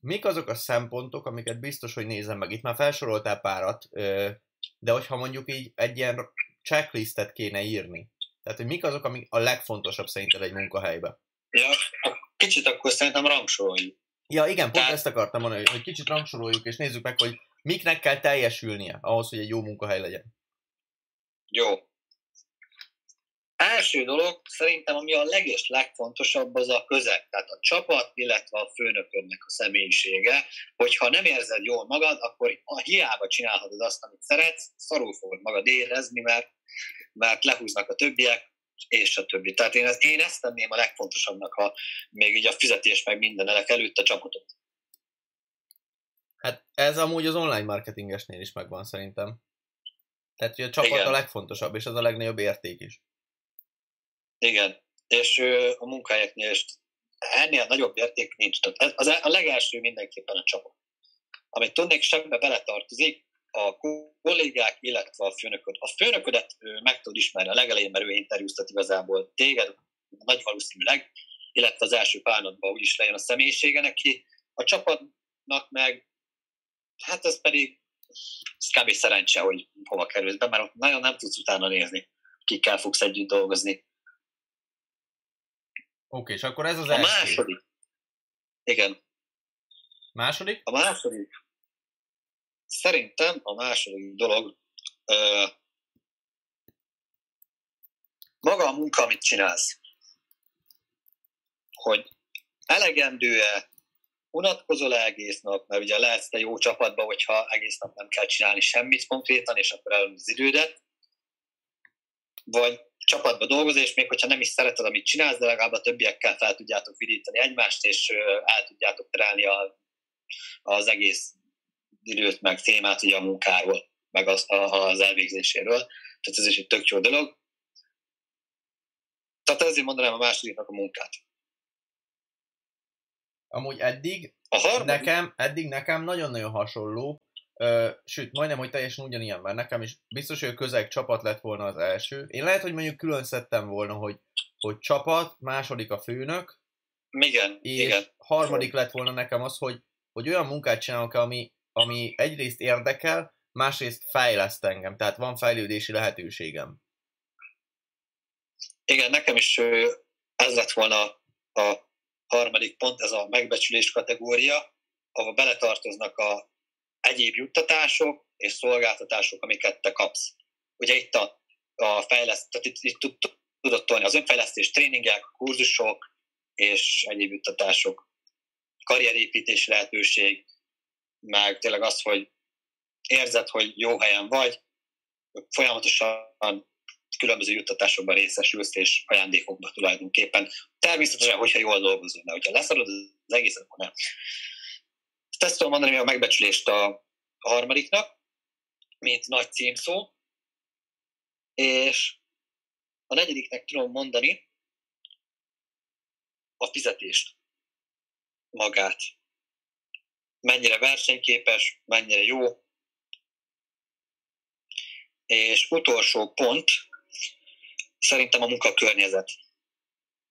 Mik azok a szempontok, amiket biztos, hogy nézem meg? Itt már felsoroltál párat, de hogyha mondjuk így egy ilyen checklistet kéne írni, tehát, hogy mik azok, amik a legfontosabb szerinted egy munkahelyben? Ja, kicsit akkor szerintem rangsoroljuk. Ja, igen, pont Tehát... ezt akartam mondani, hogy kicsit rangsoroljuk, és nézzük meg, hogy miknek kell teljesülnie ahhoz, hogy egy jó munkahely legyen. Jó. Első dolog, szerintem ami a leges legfontosabb, az a közeg, tehát a csapat, illetve a főnöködnek a személyisége, hogyha nem érzed jól magad, akkor a hiába csinálhatod azt, amit szeretsz, szarul fogod magad érezni, mert, mert lehúznak a többiek, és a többi. Tehát én, ezt, én ezt tenném a legfontosabbnak, ha még így a fizetés meg minden előtt a csapatot. Hát ez amúgy az online marketingesnél is megvan szerintem. Tehát, hogy a csapat Igen. a legfontosabb, és az a legnagyobb érték is. Igen, és ö, a munkahelyeknél is ennél nagyobb érték nincs. Tehát az, a legelső mindenképpen a csapat. Amit tudnék, semmibe beletartozik, a kollégák, illetve a főnököd. A főnöködet meg tud ismerni a legelején, mert ő interjúztat igazából téged, nagy valószínűleg, illetve az első párnatban úgyis lejön a személyisége neki. A csapatnak meg, hát ez pedig ez kb. szerencse, hogy hova kerülsz be, mert nagyon nem tudsz utána nézni, kikkel fogsz együtt dolgozni. Oké, és akkor ez az a első. második. Igen. Második? A második. Szerintem a második dolog ö, maga a munka, amit csinálsz. Hogy elegendő-e, unatkozol-e egész nap, mert ugye lehetsz te jó csapatban, hogyha egész nap nem kell csinálni semmit konkrétan, és akkor elön az idődet, vagy csapatba dolgozol, és még hogyha nem is szereted, amit csinálsz, de legalább a többiekkel fel tudjátok vidítani egymást, és el tudjátok terelni a, az egész időt, meg témát ugye a munkáról, meg az, az elvégzéséről. Tehát ez is egy tök jó dolog. Tehát ezért mondanám a másodiknak a munkát. Amúgy eddig, a nekem, eddig nekem nagyon-nagyon hasonló, Ö, sőt, majdnem, hogy teljesen ugyanilyen, mert nekem is biztos, hogy a közeg csapat lett volna az első. Én lehet, hogy mondjuk külön szedtem volna, hogy, hogy csapat, második a főnök, igen, és igen. harmadik lett volna nekem az, hogy, hogy olyan munkát csinálok, ami, ami egyrészt érdekel, másrészt fejleszt engem, tehát van fejlődési lehetőségem. Igen, nekem is ez lett volna a harmadik pont, ez a megbecsülés kategória, ahol beletartoznak a egyéb juttatások és szolgáltatások, amiket te kapsz. Ugye itt a, a fejleszt, tehát itt, itt tudod tolni az önfejlesztés, tréningek, kurzusok és egyéb juttatások, karrierépítés lehetőség, meg tényleg az, hogy érzed, hogy jó helyen vagy, folyamatosan különböző juttatásokban részesülsz, és ajándékokban tulajdonképpen. Természetesen, hogyha jól dolgozol, mert hogyha leszarod az egészet, akkor nem. Ezt tudom mondani a megbecsülést a harmadiknak, mint nagy címszó, és a negyediknek tudom mondani a fizetést magát mennyire versenyképes, mennyire jó. És utolsó pont, szerintem a munkakörnyezet,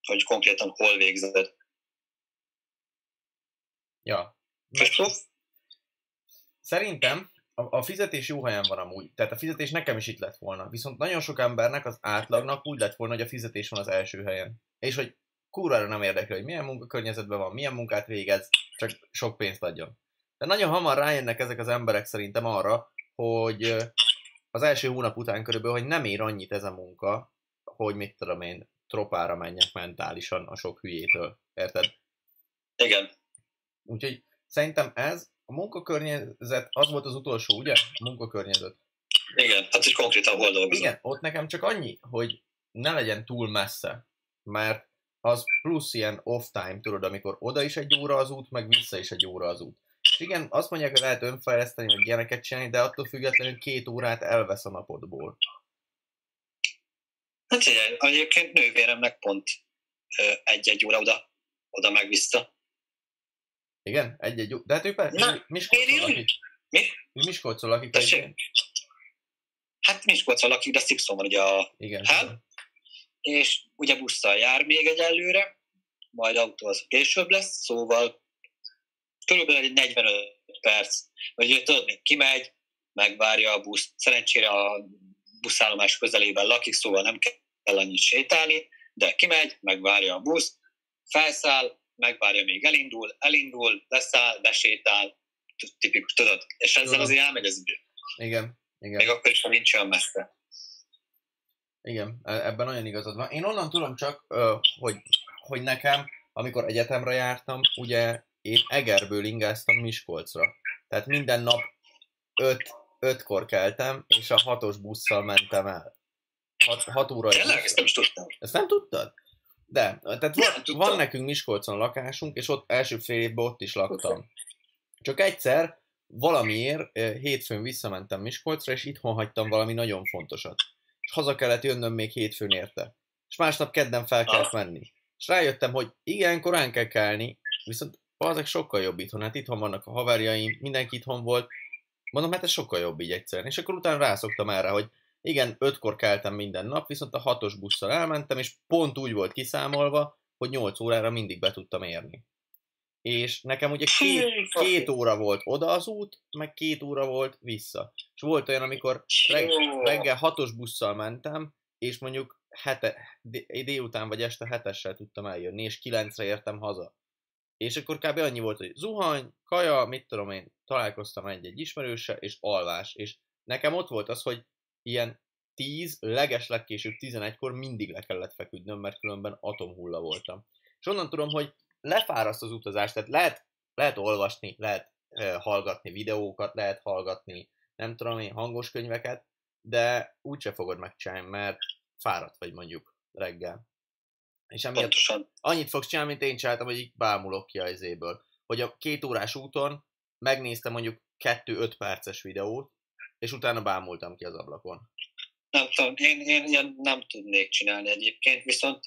hogy konkrétan hol végzed. Ja. Szerintem a, a fizetés jó helyen van amúgy. Tehát a fizetés nekem is itt lett volna. Viszont nagyon sok embernek az átlagnak úgy lett volna, hogy a fizetés van az első helyen. És hogy kurvára nem érdekel, hogy milyen munkakörnyezetben van, milyen munkát végez, csak sok pénzt adjon. De nagyon hamar rájönnek ezek az emberek szerintem arra, hogy az első hónap után körülbelül, hogy nem ér annyit ez a munka, hogy mit tudom én, tropára menjek mentálisan a sok hülyétől. Érted? Igen. Úgyhogy szerintem ez, a munkakörnyezet, az volt az utolsó, ugye? A munkakörnyezet. Igen, hát is konkrétan hol dolgozom. Igen, ott nekem csak annyi, hogy ne legyen túl messze, mert az plusz ilyen off time, tudod, amikor oda is egy óra az út, meg vissza is egy óra az út. És igen, azt mondják, hogy lehet önfejleszteni, vagy ilyeneket csinálni, de attól függetlenül két órát elvesz a napodból. Hát igen, egyébként nővéremnek pont egy-egy óra oda, oda meg vissza. Igen? Egy-egy óra. De hát ő persze, Miskolcon lakik. Mi? Miskolcon lakik. Hát Miskolcon lakik, de Szikszon van ugye a Igen. Hát, és ugye busszal jár még egyelőre, majd autó az később lesz, szóval körülbelül egy 45 perc, hogy tudod, még kimegy, megvárja a busz. Szerencsére a buszállomás közelében lakik, szóval nem kell annyit sétálni, de kimegy, megvárja a busz, felszáll, megvárja, még elindul, elindul, leszáll, besétál, tipikus, tudod, és ezzel azért elmegy az idő. Igen, igen. Még akkor is, ha nincs olyan messze. Igen, e- ebben nagyon igazad van. Én onnan tudom csak, hogy, hogy nekem, amikor egyetemre jártam, ugye én Egerből ingáztam Miskolcra. Tehát minden nap öt, ötkor keltem, és a hatos busszal mentem el. Hat, hat óra. Tényleg? Ezt nem is tudtam. Ezt nem tudtad? De, tehát van, van nekünk Miskolcon lakásunk, és ott első fél évben ott is laktam. Csak egyszer valamiért hétfőn visszamentem Miskolcra, és itthon hagytam valami nagyon fontosat. És haza kellett jönnöm még hétfőn érte. És másnap kedden fel kellett ah. menni. És rájöttem, hogy igen, korán kell kelni, viszont azok sokkal jobb itthon. Hát itthon vannak a haverjaim, mindenki itthon volt. Mondom, hát ez sokkal jobb így egyszerűen. És akkor utána rászoktam erre, hogy igen, ötkor keltem minden nap, viszont a hatos busszal elmentem, és pont úgy volt kiszámolva, hogy 8 órára mindig be tudtam érni. És nekem ugye két, két óra volt oda az út, meg két óra volt vissza. És volt olyan, amikor reg, reggel hatos busszal mentem, és mondjuk hete, délután vagy este hetessel tudtam eljönni, és kilencre értem haza. És akkor kb. annyi volt, hogy zuhany, kaja, mit tudom én, találkoztam egy-egy ismerőse, és alvás. És nekem ott volt az, hogy ilyen 10, leges legkésőbb 11-kor mindig le kellett feküdnöm, mert különben atomhulla voltam. És onnan tudom, hogy lefáraszt az utazás, tehát lehet, lehet olvasni, lehet e, hallgatni videókat, lehet hallgatni, nem tudom én, hangos könyveket, de úgyse fogod megcsinálni, mert fáradt vagy mondjuk reggel. És emiatt Pontosan. annyit fogsz csinálni, mint én csináltam, hogy így bámulok ki az izéből. Hogy a két órás úton megnéztem mondjuk 2-5 perces videót, és utána bámultam ki az ablakon. Nem tudom, én, én ilyen nem tudnék csinálni egyébként, viszont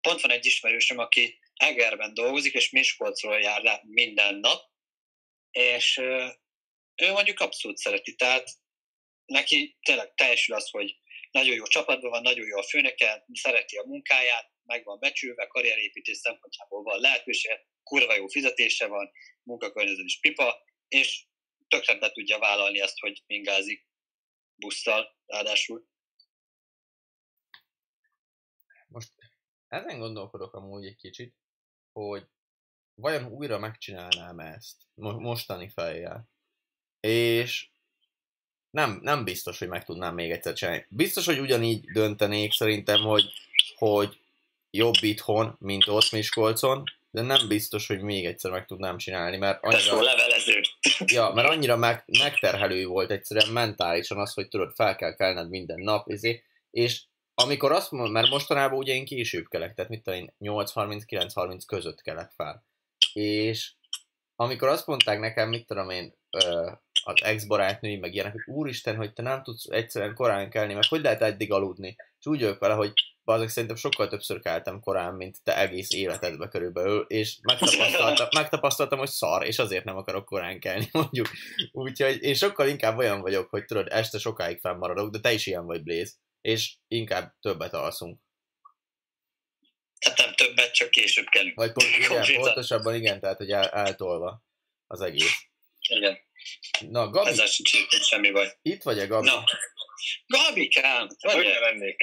pont van egy ismerősöm, aki Egerben dolgozik, és Miskolcról jár le minden nap, és ő mondjuk abszolút szereti, tehát neki tényleg teljesül az, hogy nagyon jó csapatban van, nagyon jó a főnöke, szereti a munkáját, meg van becsülve, karrierépítés szempontjából van lehetőség, kurva jó fizetése van, munkakörnyezet is pipa, és tökre be tudja vállalni azt, hogy mingázik busszal ráadásul. Most ezen gondolkodok amúgy egy kicsit, hogy vajon újra megcsinálnám ezt mostani fejjel. És nem, nem biztos, hogy meg tudnám még egyszer csinálni. Biztos, hogy ugyanígy döntenék szerintem, hogy, hogy jobb itthon, mint ott Miskolcon, de nem biztos, hogy még egyszer meg tudnám csinálni, mert annyira... levelező. Ja, mert annyira meg, megterhelő volt egyszerűen mentálisan az, hogy tudod, fel kell kelned minden nap, izé, és amikor azt mondom, mert mostanában ugye én később kelek, tehát mit tudom én, 8.30-9.30 között kelek fel. És amikor azt mondták nekem, mit tudom én, az ex-barátnői, meg ilyenek, hogy úristen, hogy te nem tudsz egyszerűen korán kelni, meg hogy lehet eddig aludni. És úgy vele, hogy azok szerintem sokkal többször keltem korán, mint te egész életedbe körülbelül, és megtapasztaltam, megtapasztaltam, hogy szar, és azért nem akarok korán kelni, mondjuk. Úgyhogy én sokkal inkább olyan vagyok, hogy tudod, este sokáig fennmaradok, de te is ilyen vagy, Blaze, és inkább többet alszunk. Tehát nem többet, csak később kell. Vagy pont, igen, pontosabban igen, tehát hogy el, eltolva az egész. Igen. Na, Gabi. Ezzel sincs semmi baj. Itt vagy-e, Gabi? Na. Gabikám, hogy lennék?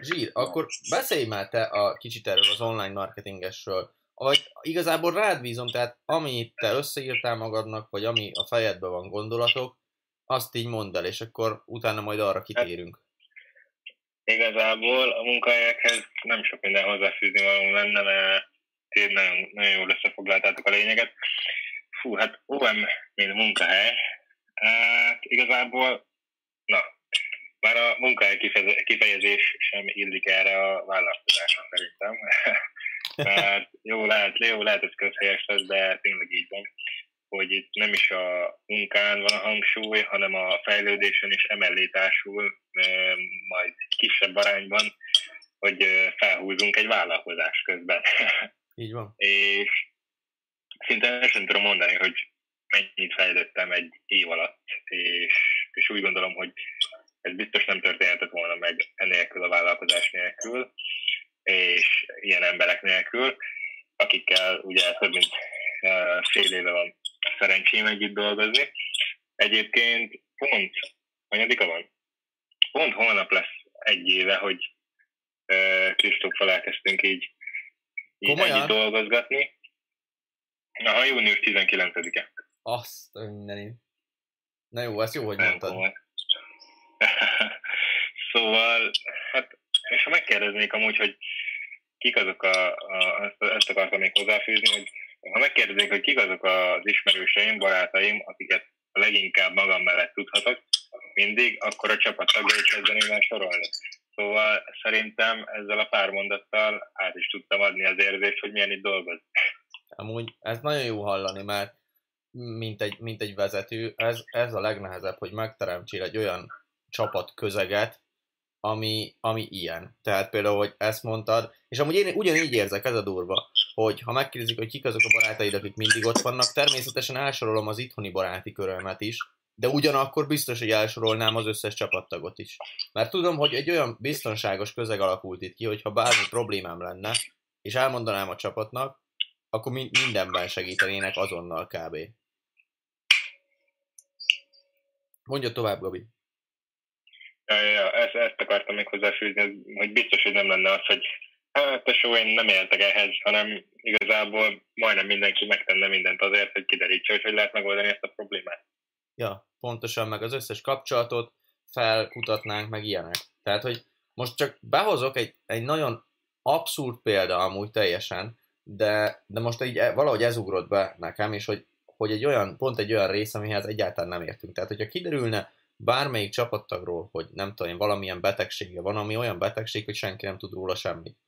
Zsír, akkor beszélj már te a kicsit erről az online marketingesről. Vagy igazából rád bízom, tehát amit te összeírtál magadnak, vagy ami a fejedben van gondolatok, azt így mondd el, és akkor utána majd arra kitérünk. Igazából a munkahelyekhez nem sok minden hozzáfűzni való lenne, mert nagyon, nagyon jól összefoglaltátok a lényeget. Fú, hát OM, mint munkahely, hát igazából, na, már a munkahely kifejezés sem illik erre a vállalkozásra szerintem. Tehát jó lehet, jó lehet, ez közhelyes lesz, de tényleg így van, hogy itt nem is a munkán van a hangsúly, hanem a fejlődésen is emellé társul, majd kisebb arányban, hogy felhúzunk egy vállalkozás közben. Így van. És szinte sem tudom mondani, hogy mennyit fejlődtem egy év alatt, és, és úgy gondolom, hogy ez biztos nem történhetett volna meg enélkül a vállalkozás nélkül, és ilyen emberek nélkül, akikkel ugye több mint fél éve van szerencsém együtt dolgozni. Egyébként pont, anyadika van? Pont holnap lesz egy éve, hogy Kristóffal elkezdtünk így, így együtt dolgozgatni. Na, június 19-e. Azt mindenit. Na jó, ez jó, hogy mondtad. szóval, hát és ha megkérdeznék amúgy, hogy kik azok a, a ezt, akartam még hozzáfűzni, hogy ha megkérdeznék, hogy kik azok az ismerőseim, barátaim, akiket leginkább magam mellett tudhatok, mindig, akkor a csapattagjait kezdeném el sorolni. Szóval szerintem ezzel a pár mondattal át is tudtam adni az érzést, hogy milyen itt dolgoz. Amúgy ez nagyon jó hallani, mert mint egy, mint egy vezető, ez, ez a legnehezebb, hogy megteremtsél egy olyan csapat közeget, ami, ami ilyen. Tehát például, hogy ezt mondtad, és amúgy én ugyanígy érzek, ez a durva, hogy ha megkérdezik, hogy kik azok a barátaid, akik mindig ott vannak, természetesen elsorolom az itthoni baráti körömet is, de ugyanakkor biztos, hogy elsorolnám az összes csapattagot is. Mert tudom, hogy egy olyan biztonságos közeg alakult itt ki, hogy ha bármi problémám lenne, és elmondanám a csapatnak, akkor mindenben segítenének azonnal kb. Mondja tovább, Gabi. Ja, ja, ja ezt, ezt akartam még hozzáfűzni, hogy biztos, hogy nem lenne az, hogy hát tesó, én nem éltek ehhez, hanem igazából majdnem mindenki megtenne mindent azért, hogy kiderítse, hogy hogy lehet megoldani ezt a problémát. Ja, pontosan, meg az összes kapcsolatot felkutatnánk, meg ilyenek. Tehát, hogy most csak behozok egy, egy nagyon abszurd példa amúgy teljesen, de, de most így e, valahogy ez ugrott be nekem, és hogy, hogy egy olyan, pont egy olyan rész, amihez egyáltalán nem értünk. Tehát, hogyha kiderülne bármelyik csapattagról, hogy nem tudom valamilyen betegsége van, ami olyan betegség, hogy senki nem tud róla semmit,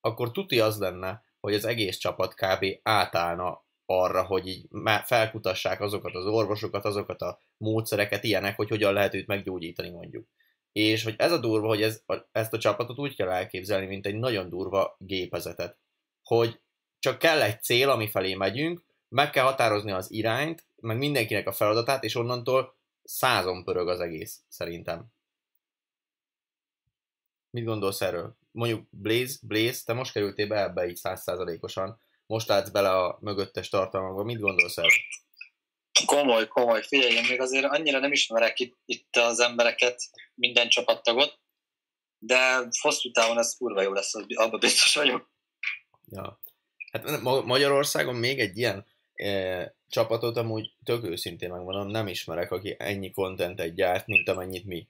akkor tuti az lenne, hogy az egész csapat kb. átállna arra, hogy így felkutassák azokat az orvosokat, azokat a módszereket, ilyenek, hogy hogyan lehet őt meggyógyítani mondjuk. És hogy ez a durva, hogy ez, ezt a csapatot úgy kell elképzelni, mint egy nagyon durva gépezetet. Hogy csak kell egy cél, ami felé megyünk, meg kell határozni az irányt, meg mindenkinek a feladatát, és onnantól százon pörög az egész, szerintem. Mit gondolsz erről? Mondjuk Blaze, Blaze, te most kerültél be ebbe így százszázalékosan, most látsz bele a mögöttes tartalmakba, mit gondolsz erről? Komoly, komoly. Figyelj, én még azért annyira nem ismerek itt, itt az embereket, minden csapattagot, de hosszú távon ez kurva jó lesz, abban biztos vagyok. Ja. Hát Magyarországon még egy ilyen e, csapatot amúgy tök őszintén megmondom, nem ismerek, aki ennyi kontentet gyárt, mint amennyit mi.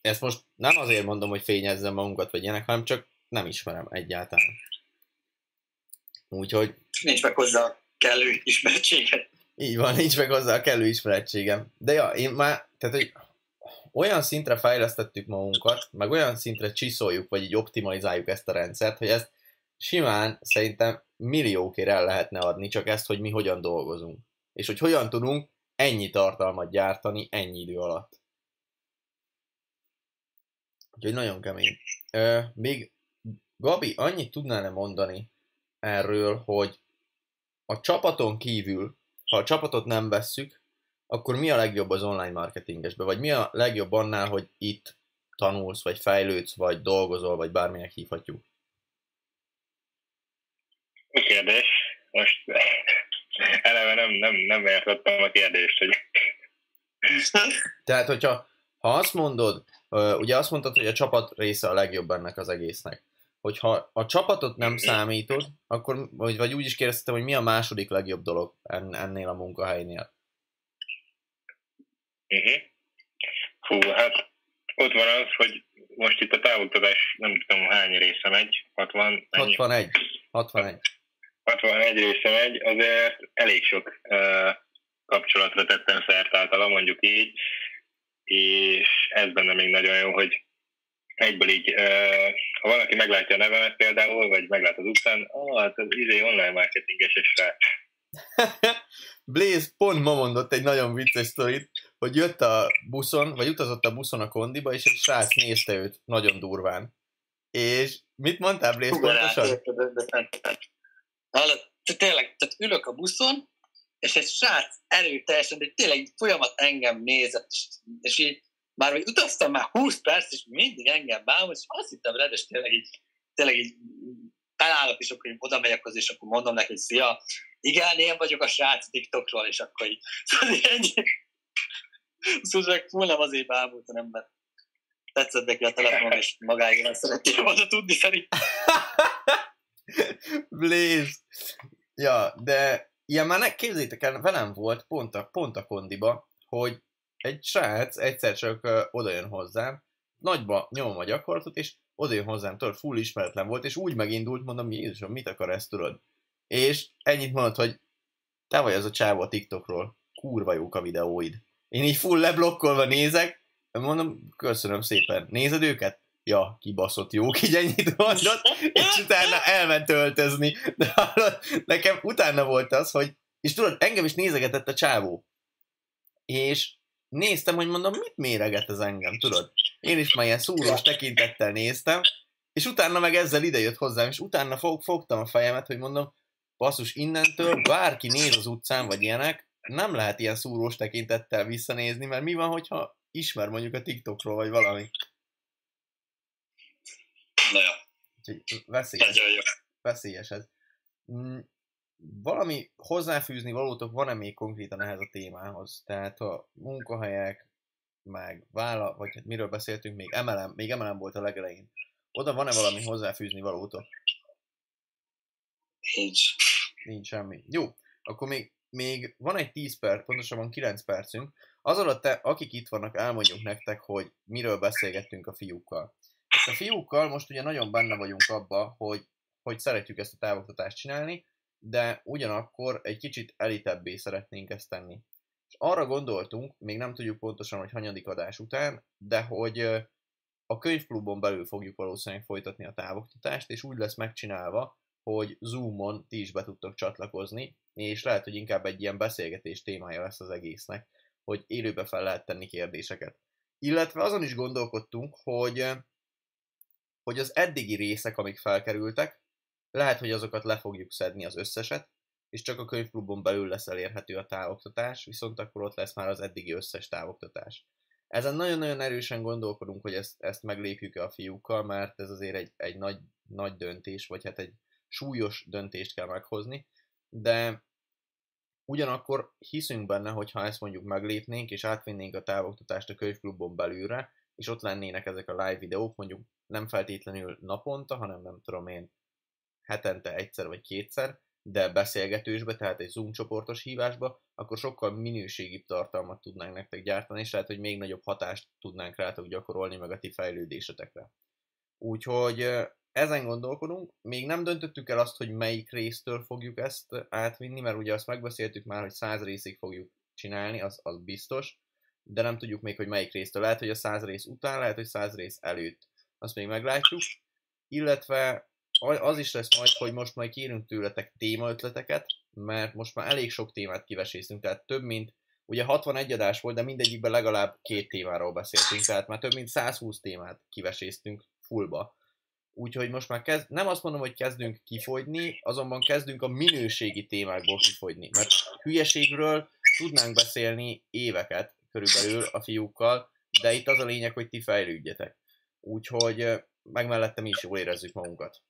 Ezt most nem azért mondom, hogy fényezzem magunkat, vagy ilyenek, hanem csak nem ismerem egyáltalán. Úgyhogy... Nincs meg hozzá a kellő ismerettséget. Így van, nincs meg hozzá a kellő ismerettségem. De ja, én már, tehát hogy olyan szintre fejlesztettük magunkat, meg olyan szintre csiszoljuk, vagy így optimalizáljuk ezt a rendszert, hogy ezt simán szerintem milliókért el lehetne adni, csak ezt, hogy mi hogyan dolgozunk. És hogy hogyan tudunk ennyi tartalmat gyártani ennyi idő alatt. Úgyhogy nagyon kemény. Ö, még Gabi, annyit tudnál-e mondani erről, hogy a csapaton kívül, ha a csapatot nem vesszük, akkor mi a legjobb az online marketingesben? Vagy mi a legjobb annál, hogy itt tanulsz, vagy fejlődsz, vagy dolgozol, vagy bármilyen hívhatjuk? Kérdés. Most eleve nem, nem, nem értettem a kérdést, hogy... Tehát, hogyha ha azt mondod, ugye azt mondtad, hogy a csapat része a legjobb ennek az egésznek. Hogyha a csapatot nem számítod, akkor, vagy, vagy úgy is kérdeztem, hogy mi a második legjobb dolog ennél a munkahelynél? Uh-huh. Hú, hát ott van az, hogy most itt a távoktatás nem tudom hány része megy, 60, 61. 61. 61 része megy, azért elég sok uh, kapcsolatra tettem szert általa, mondjuk így, és ez benne még nagyon jó, hogy egyből így, uh, ha valaki meglátja a nevemet például, vagy meglát az utcán, ah, hát az izé online marketinges és rá. Blaze pont ma mondott egy nagyon vicces sztorit, hogy jött a buszon, vagy utazott a buszon a kondiba, és egy srác nézte őt nagyon durván. És mit mondtál, Blaze, pontosan? Hallod, tényleg, tehát ülök a buszon, és egy srác erőteljesen, de tényleg folyamat engem nézett, és, és így már hogy utaztam már 20 perc, és mindig engem bámult, és azt hittem rendes, tényleg így, tényleg így felállok, és akkor oda megyek hozzá, és akkor mondom neki, hogy szia, igen, én vagyok a srác TikTokról, és akkor így, szóval ennyi. Szóval full nem azért bámult, hanem mert tetszett neki a telefon, és magáig szeretném volna tudni szerintem. Blaze. Ja, de ilyen már ne, képzétek el, velem volt pont a, pont a kondiba, hogy egy srác egyszer csak uh, oda jön hozzám, nagyba nyomom a gyakorlatot, és oda jön hozzám, tudod, full ismeretlen volt, és úgy megindult, mondom, Jézusom, mit akar ezt, tudod? És ennyit mondott, hogy te vagy az a csávó a TikTokról, kurva jók a videóid. Én így full leblokkolva nézek, mondom, köszönöm szépen, nézed őket? Ja, kibaszott jók, így ennyit mondott, és utána elment öltözni. De hallod, nekem utána volt az, hogy, és tudod, engem is nézegetett a csávó. És néztem, hogy mondom, mit méreget ez engem, tudod? Én is már ilyen szúrós tekintettel néztem, és utána meg ezzel idejött hozzám, és utána fog, fogtam a fejemet, hogy mondom, basszus, innentől bárki néz az utcán, vagy ilyenek, nem lehet ilyen szúrós tekintettel visszanézni, mert mi van, hogyha ismer mondjuk a TikTokról, vagy valami. Na jó. Úgyhogy veszélyes, Nagyon jó. veszélyes ez. Mm, Valami hozzáfűzni valótok van-e még konkrétan ehhez a témához? Tehát a munkahelyek, meg vállal, vagy hát miről beszéltünk, még emelem, még emelem volt a legelején. Oda van-e valami hozzáfűzni valótok? Nincs. Nincs semmi. Jó, akkor még, még van egy 10 perc, pontosabban 9 percünk. Az alatt, te, akik itt vannak, elmondjuk nektek, hogy miről beszélgettünk a fiúkkal. És a fiúkkal most ugye nagyon benne vagyunk abba, hogy, hogy szeretjük ezt a távoktatást csinálni, de ugyanakkor egy kicsit elitebbé szeretnénk ezt tenni. És arra gondoltunk, még nem tudjuk pontosan, hogy hanyadik adás után, de hogy a könyvklubon belül fogjuk valószínűleg folytatni a távoktatást, és úgy lesz megcsinálva, hogy Zoomon ti is be tudtok csatlakozni, és lehet, hogy inkább egy ilyen beszélgetés témája lesz az egésznek, hogy élőbe fel lehet tenni kérdéseket. Illetve azon is gondolkodtunk, hogy, hogy az eddigi részek, amik felkerültek, lehet, hogy azokat le fogjuk szedni az összeset, és csak a könyvklubon belül lesz elérhető a távoktatás, viszont akkor ott lesz már az eddigi összes távoktatás. Ezen nagyon-nagyon erősen gondolkodunk, hogy ezt, ezt meglépjük-e a fiúkkal, mert ez azért egy, egy nagy, nagy döntés, vagy hát egy súlyos döntést kell meghozni, de ugyanakkor hiszünk benne, hogy ha ezt mondjuk meglépnénk, és átvinnénk a távoktatást a könyvklubon belülre, és ott lennének ezek a live videók, mondjuk nem feltétlenül naponta, hanem nem tudom én, hetente egyszer vagy kétszer, de beszélgetősbe, tehát egy Zoom csoportos hívásba, akkor sokkal minőségibb tartalmat tudnánk nektek gyártani, és lehet, hogy még nagyobb hatást tudnánk rátok gyakorolni, meg a ti fejlődésetekre. Úgyhogy ezen gondolkodunk. Még nem döntöttük el azt, hogy melyik résztől fogjuk ezt átvinni, mert ugye azt megbeszéltük már, hogy száz részig fogjuk csinálni, az, az biztos, de nem tudjuk még, hogy melyik résztől. Lehet, hogy a száz rész után, lehet, hogy száz rész előtt. Azt még meglátjuk. Illetve az is lesz majd, hogy most majd kérünk tőletek témaötleteket, mert most már elég sok témát kiveséztünk, tehát több mint, ugye 61 adás volt, de mindegyikben legalább két témáról beszéltünk, tehát már több mint 120 témát kiveséztünk fullba. Úgyhogy most már kezd, nem azt mondom, hogy kezdünk kifogyni, azonban kezdünk a minőségi témákból kifogyni, mert hülyeségről tudnánk beszélni éveket körülbelül a fiúkkal, de itt az a lényeg, hogy ti fejlődjetek. Úgyhogy meg mellette mi is jól érezzük magunkat.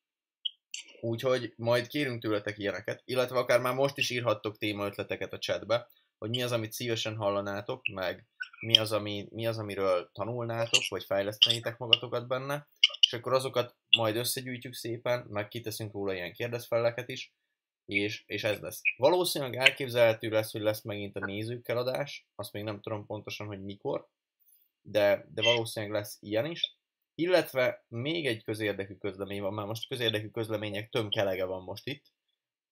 Úgyhogy majd kérünk tőletek ilyeneket, illetve akár már most is írhattok témaötleteket a chatbe, hogy mi az, amit szívesen hallanátok, meg mi az, ami, mi az, amiről tanulnátok, vagy fejlesztenétek magatokat benne, és akkor azokat majd összegyűjtjük szépen, meg kiteszünk róla ilyen kérdezfeleket is, és, és ez lesz. Valószínűleg elképzelhető lesz, hogy lesz megint a nézőkkel adás, azt még nem tudom pontosan, hogy mikor, de, de valószínűleg lesz ilyen is. Illetve még egy közérdekű közlemény van, már most közérdekű közlemények tömkelege van most itt,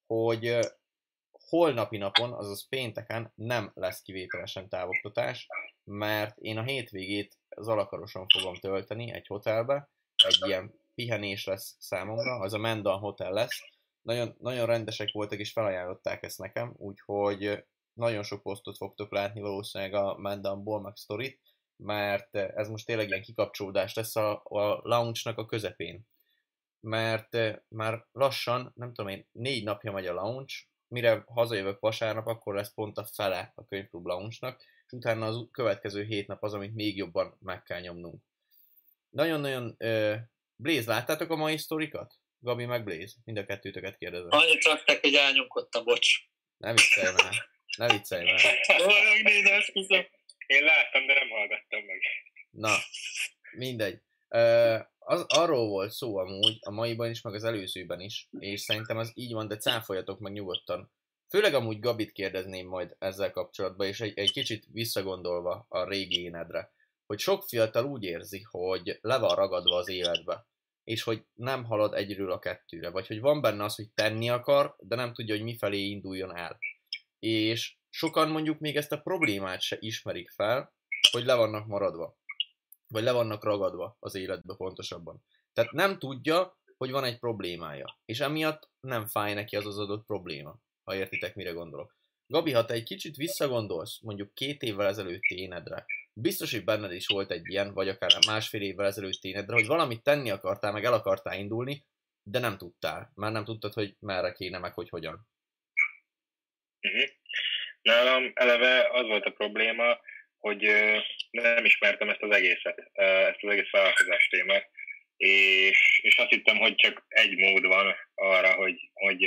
hogy holnapi napon, azaz pénteken nem lesz kivételesen távoktatás, mert én a hétvégét Zalakaroson fogom tölteni egy hotelbe, egy ilyen pihenés lesz számomra, az a Mendan Hotel lesz. Nagyon, nagyon rendesek voltak és felajánlották ezt nekem, úgyhogy nagyon sok posztot fogtok látni valószínűleg a Mendanból, meg sztorit, mert ez most tényleg ilyen kikapcsolódás lesz a, a lounge-nak a közepén. Mert eh, már lassan, nem tudom én, négy napja megy a lounge, mire hazajövök vasárnap, akkor lesz pont a fele a könyvklub lounge-nak, és utána az következő hét nap az, amit még jobban meg kell nyomnunk. Nagyon-nagyon... Uh, Blaze, láttátok a mai sztorikat? Gabi meg Blaze? Mind a kettőtöket kérdezem. Annyit raktak, hogy elnyomkodtam, bocs. Ne viccelj már. Ne viccelj már. Olyan nézem, esküszöm. Én láttam, de nem hallgattam meg. Na, mindegy. Uh, az, arról volt szó amúgy, a maiban is, meg az előzőben is, és szerintem az így van, de cáfoljatok meg nyugodtan. Főleg amúgy Gabit kérdezném majd ezzel kapcsolatban, és egy, egy kicsit visszagondolva a régi énedre, hogy sok fiatal úgy érzi, hogy le van ragadva az életbe. és hogy nem halad egyről a kettőre, vagy hogy van benne az, hogy tenni akar, de nem tudja, hogy mifelé induljon el. És sokan mondjuk még ezt a problémát se ismerik fel, hogy le vannak maradva, vagy le vannak ragadva az életbe pontosabban. Tehát nem tudja, hogy van egy problémája, és emiatt nem fáj neki az az adott probléma, ha értitek, mire gondolok. Gabi, ha te egy kicsit visszagondolsz, mondjuk két évvel ezelőtt énedre, biztos, hogy benned is volt egy ilyen, vagy akár másfél évvel ezelőtt énedre, hogy valamit tenni akartál, meg el akartál indulni, de nem tudtál. Már nem tudtad, hogy merre kéne, meg hogy hogyan. Uh-huh. Nálam eleve az volt a probléma, hogy nem ismertem ezt az egészet, ezt az egész vállalkozás témát, és, és azt hittem, hogy csak egy mód van arra, hogy, hogy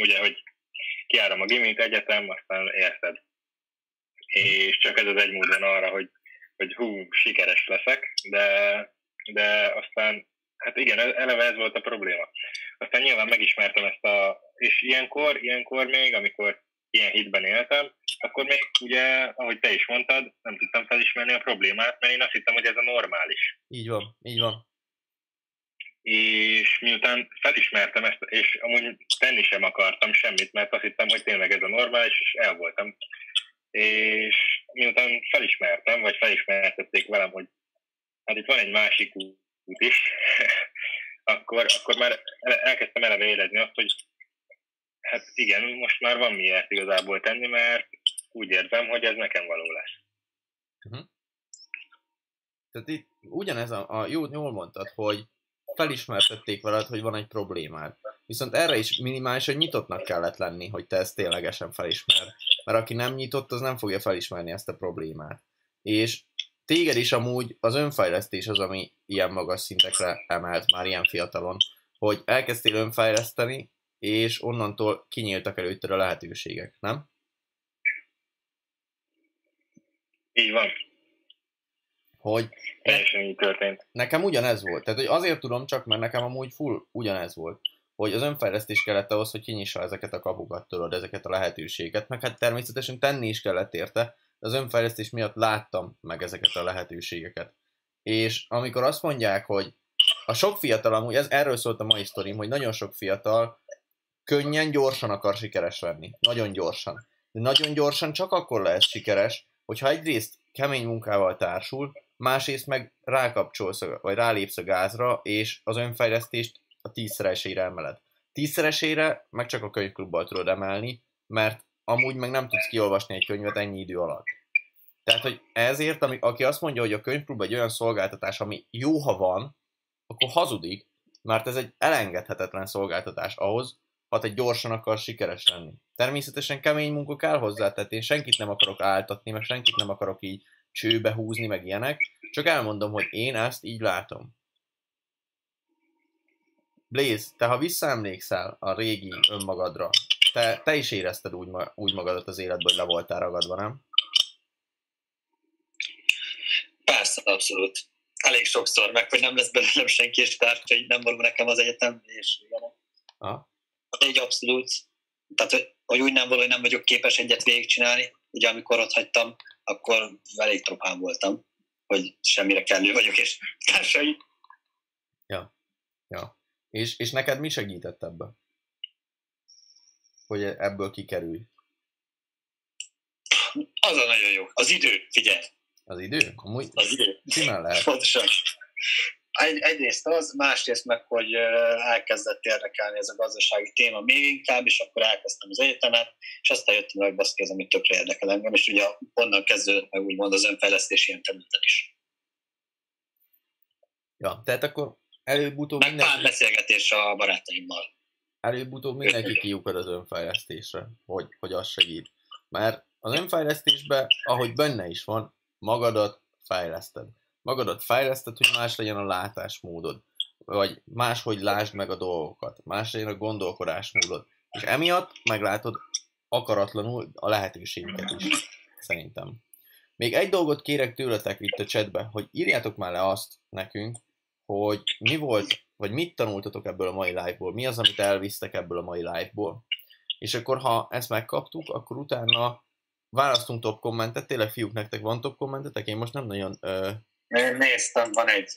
ugye, hogy kiárom a gimit, egyetem, aztán érted. És csak ez az egy mód van arra, hogy, hogy hú, sikeres leszek, de, de aztán, hát igen, eleve ez volt a probléma. Aztán nyilván megismertem ezt a, és ilyenkor, ilyenkor még, amikor ilyen hitben éltem, akkor még ugye, ahogy te is mondtad, nem tudtam felismerni a problémát, mert én azt hittem, hogy ez a normális. Így van, így van. És miután felismertem ezt, és amúgy tenni sem akartam semmit, mert azt hittem, hogy tényleg ez a normális, és el voltam. És miután felismertem, vagy felismertették velem, hogy hát itt van egy másik út is, akkor, akkor már elkezdtem eleve érezni azt, hogy Hát igen, most már van miért igazából tenni, mert úgy érzem, hogy ez nekem való lesz. Uh-huh. Tehát itt ugyanez a, a jó, jól mondtad, hogy felismertették veled, hogy van egy problémád. Viszont erre is minimálisan nyitottnak kellett lenni, hogy te ezt ténylegesen felismer. Mert aki nem nyitott, az nem fogja felismerni ezt a problémát. És téged is amúgy az önfejlesztés az, ami ilyen magas szintekre emelt már ilyen fiatalon, hogy elkezdtél önfejleszteni, és onnantól kinyíltak előtted a lehetőségek, nem? Így van. Hogy Teljesen így történt. Nekem ugyanez volt. Tehát, hogy azért tudom csak, mert nekem amúgy full ugyanez volt. Hogy az önfejlesztés kellett ahhoz, hogy kinyissa ezeket a kapukat, tudod, ezeket a lehetőséget. Meg hát természetesen tenni is kellett érte. Az önfejlesztés miatt láttam meg ezeket a lehetőségeket. És amikor azt mondják, hogy a sok fiatal, amúgy ez, erről szólt a mai sztorim, hogy nagyon sok fiatal könnyen, gyorsan akar sikeres lenni. Nagyon gyorsan. De nagyon gyorsan csak akkor lehet sikeres, hogyha egyrészt kemény munkával társul, másrészt meg rákapcsolsz, vagy rálépsz a gázra, és az önfejlesztést a tízszeresére emeled. Tízszeresére meg csak a könyvklubban tudod emelni, mert amúgy meg nem tudsz kiolvasni egy könyvet ennyi idő alatt. Tehát, hogy ezért, ami, aki azt mondja, hogy a könyvklub egy olyan szolgáltatás, ami jó, ha van, akkor hazudik, mert ez egy elengedhetetlen szolgáltatás ahhoz, ha te gyorsan akar sikeres lenni. Természetesen kemény munka kell hozzá, tehát én senkit nem akarok áltatni, meg senkit nem akarok így csőbe húzni, meg ilyenek, csak elmondom, hogy én ezt így látom. Blaze, te ha visszaemlékszel a régi önmagadra, te, te is érezted úgy, úgy magadat az életből, hogy le voltál ragadva, nem? Persze, abszolút. Elég sokszor, meg hogy nem lesz belőlem senki, és így nem való nekem az egyetem, és ilyenek. Egy abszolút, tehát hogy úgy nem hogy nem vagyok képes egyet végigcsinálni, ugye amikor ott hagytam, akkor elég tropán voltam, hogy semmire kellő vagyok, és társai. Ja, ja. És, és neked mi segített ebbe? Hogy ebből kikerülj? Az a nagyon jó. Az idő, figyelj. Az idő? Amúgy az idő. Simán lehet. Pontosan egy, egyrészt az, másrészt meg, hogy elkezdett érdekelni ez a gazdasági téma még inkább, és akkor elkezdtem az egyetemet, és aztán jöttem meg baszki az, amit tökre érdekel engem, és ugye onnan kezdődött meg úgymond az önfejlesztés ilyen területen is. Ja, tehát akkor előbb-utóbb meg mindenki... pár beszélgetés a barátaimmal. Előbb-utóbb mindenki kiukad az önfejlesztésre, hogy, hogy az segít. Mert az önfejlesztésben, ahogy benne is van, magadat fejleszted magadat fejleszted, hogy más legyen a látásmódod, vagy máshogy lásd meg a dolgokat, más legyen a gondolkodásmódod, és emiatt meglátod akaratlanul a lehetőségeket is, szerintem. Még egy dolgot kérek tőletek itt a chatbe, hogy írjátok már le azt nekünk, hogy mi volt, vagy mit tanultatok ebből a mai live-ból, mi az, amit elvisztek ebből a mai live-ból. És akkor, ha ezt megkaptuk, akkor utána választunk top kommentet, tényleg fiúk, nektek van top kommentetek? Én most nem nagyon Néztem, van egy.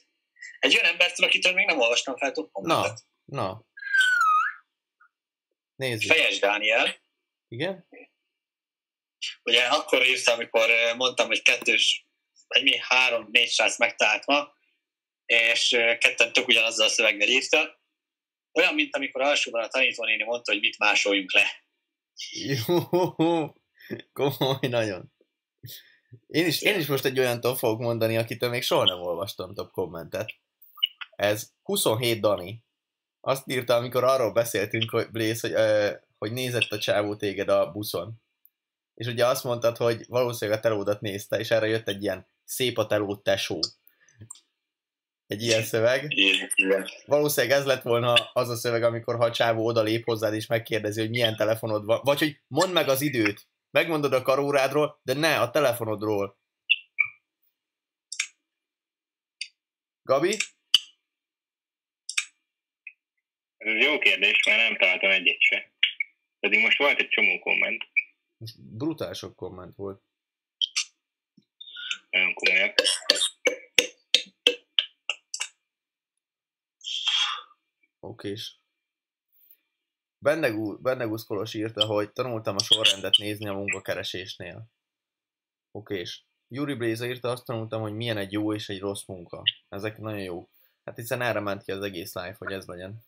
Egy olyan embertől, akitől még nem olvastam fel több Na, na. Nézzük. Fejes Dániel. Igen? Ugye akkor írtam, amikor mondtam, hogy kettős, vagy mi három, négy srác megtalált ma, és ketten tök ugyanazzal a szöveggel írta. Olyan, mint amikor alsóban a tanítónéni mondta, hogy mit másoljunk le. Jó, komoly nagyon. Én is, én is most egy olyan fogok mondani, akitől még soha nem olvastam több kommentet. Ez 27 Dani. Azt írta, amikor arról beszéltünk, hogy Blaze, hogy, ö, hogy nézett a csávó téged a buszon. És ugye azt mondtad, hogy valószínűleg a telódat nézte, és erre jött egy ilyen szép a teló tesó. Egy ilyen szöveg. Igen. Valószínűleg ez lett volna az a szöveg, amikor ha a csávó oda lép hozzád, és megkérdezi, hogy milyen telefonod van. Vagy hogy mondd meg az időt. Megmondod a karórádról, de ne a telefonodról. Gabi? Ez jó kérdés, mert nem találtam egyet se. Pedig most volt egy csomó komment, Most brutál sok komment volt. nagyon komolyak. Okés. Bennegú, Bennegusz Kolos írta, hogy tanultam a sorrendet nézni a munkakeresésnél. Okés. Yuri Blaze írta, azt tanultam, hogy milyen egy jó és egy rossz munka. Ezek nagyon jó. Hát hiszen erre ment ki az egész live, hogy ez legyen.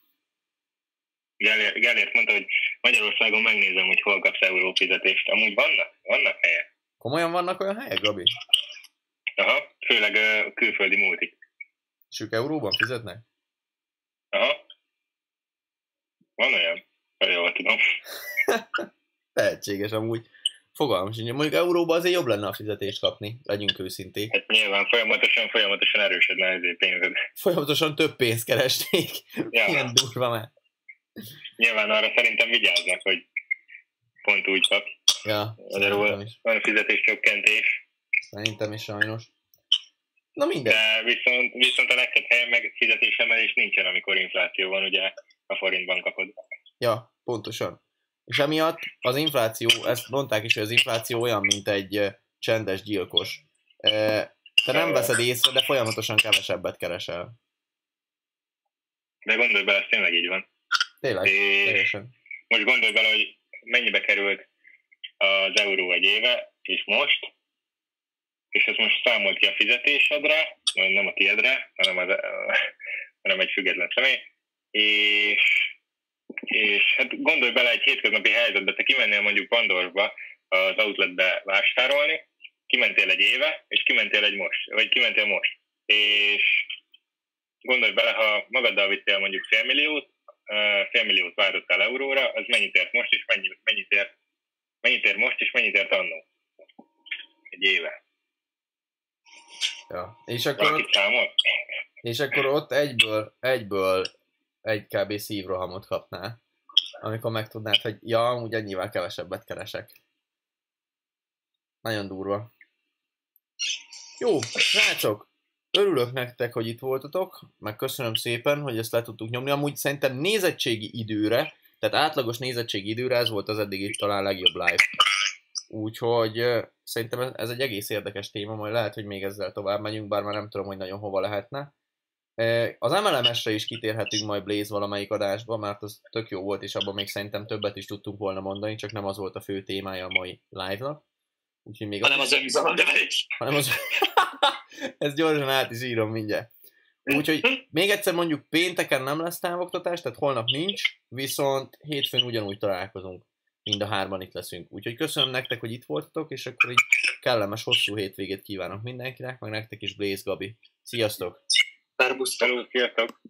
Gellért, Gellért mondta, hogy Magyarországon megnézem, hogy hol kapsz eurófizetést. Amúgy vannak? Vannak helyek? Komolyan vannak olyan helyek, Gabi? Aha, főleg uh, külföldi multik. És ők euróban fizetnek? Aha. Van olyan? Jól tudom. Lehetséges amúgy. Fogalmam sincs. Mondjuk euróban azért jobb lenne a fizetést kapni, legyünk őszinték. Hát nyilván folyamatosan, folyamatosan erősödne ezért pénzed. Folyamatosan több pénzt keresnék. Ja. Ilyen durva már. Nyilván arra szerintem vigyáznak, hogy pont úgy kap. Ja, Magyarul van fizetéscsökkentés, Szerintem is sajnos. Na mindegy. de viszont, viszont a legtöbb helyen meg fizetésemelés nincsen, amikor infláció van, ugye a forintban kapod. Ja, pontosan. És emiatt az infláció, ezt mondták is, hogy az infláció olyan, mint egy csendes gyilkos. Te nem veszed észre, de folyamatosan kevesebbet keresel. De gondolj bele, ez tényleg így van. Tényleg, És teljesen. most gondolj bele, hogy mennyibe került az euró egy éve, és most, és ezt most számolt ki a fizetésedre, nem a tiédre, hanem, az, hanem egy független személy, és, és hát gondolj bele egy hétköznapi helyzetbe, te kimennél mondjuk Pandorfba az outletbe vásárolni, kimentél egy éve, és kimentél egy most, vagy kimentél most, és gondolj bele, ha magaddal vittél mondjuk félmilliót, félmilliót váltottál euróra, az mennyit ért most, és mennyi, mennyit ért, mennyit ért most, és mennyit ért annó? Egy éve. Ja. És akkor, Valaki számol? és akkor ott egyből, egyből egy kb. szívrohamot kapnál. Amikor megtudnád, hogy ja, amúgy ennyivel kevesebbet keresek. Nagyon durva. Jó, srácok, örülök nektek, hogy itt voltatok, meg köszönöm szépen, hogy ezt le tudtuk nyomni. Amúgy szerintem nézettségi időre, tehát átlagos nézettségi időre ez volt az eddig itt talán legjobb live. Úgyhogy szerintem ez egy egész érdekes téma, majd lehet, hogy még ezzel tovább megyünk, bár már nem tudom, hogy nagyon hova lehetne. Az MLMS-re is kitérhetünk majd Blaze valamelyik adásba, mert az tök jó volt, és abban még szerintem többet is tudtunk volna mondani, csak nem az volt a fő témája a mai live-nak. Úgyhogy még Hanem az önbizalomnövelés. hanem az... Ezt gyorsan át is írom mindjárt. Úgyhogy még egyszer mondjuk pénteken nem lesz távoktatás, tehát holnap nincs, viszont hétfőn ugyanúgy találkozunk. Mind a hárman itt leszünk. Úgyhogy köszönöm nektek, hogy itt voltatok, és akkor így kellemes hosszú hétvégét kívánok mindenkinek, meg nektek is Blaze Gabi. Sziasztok! Szerbusztok. Sziasztok!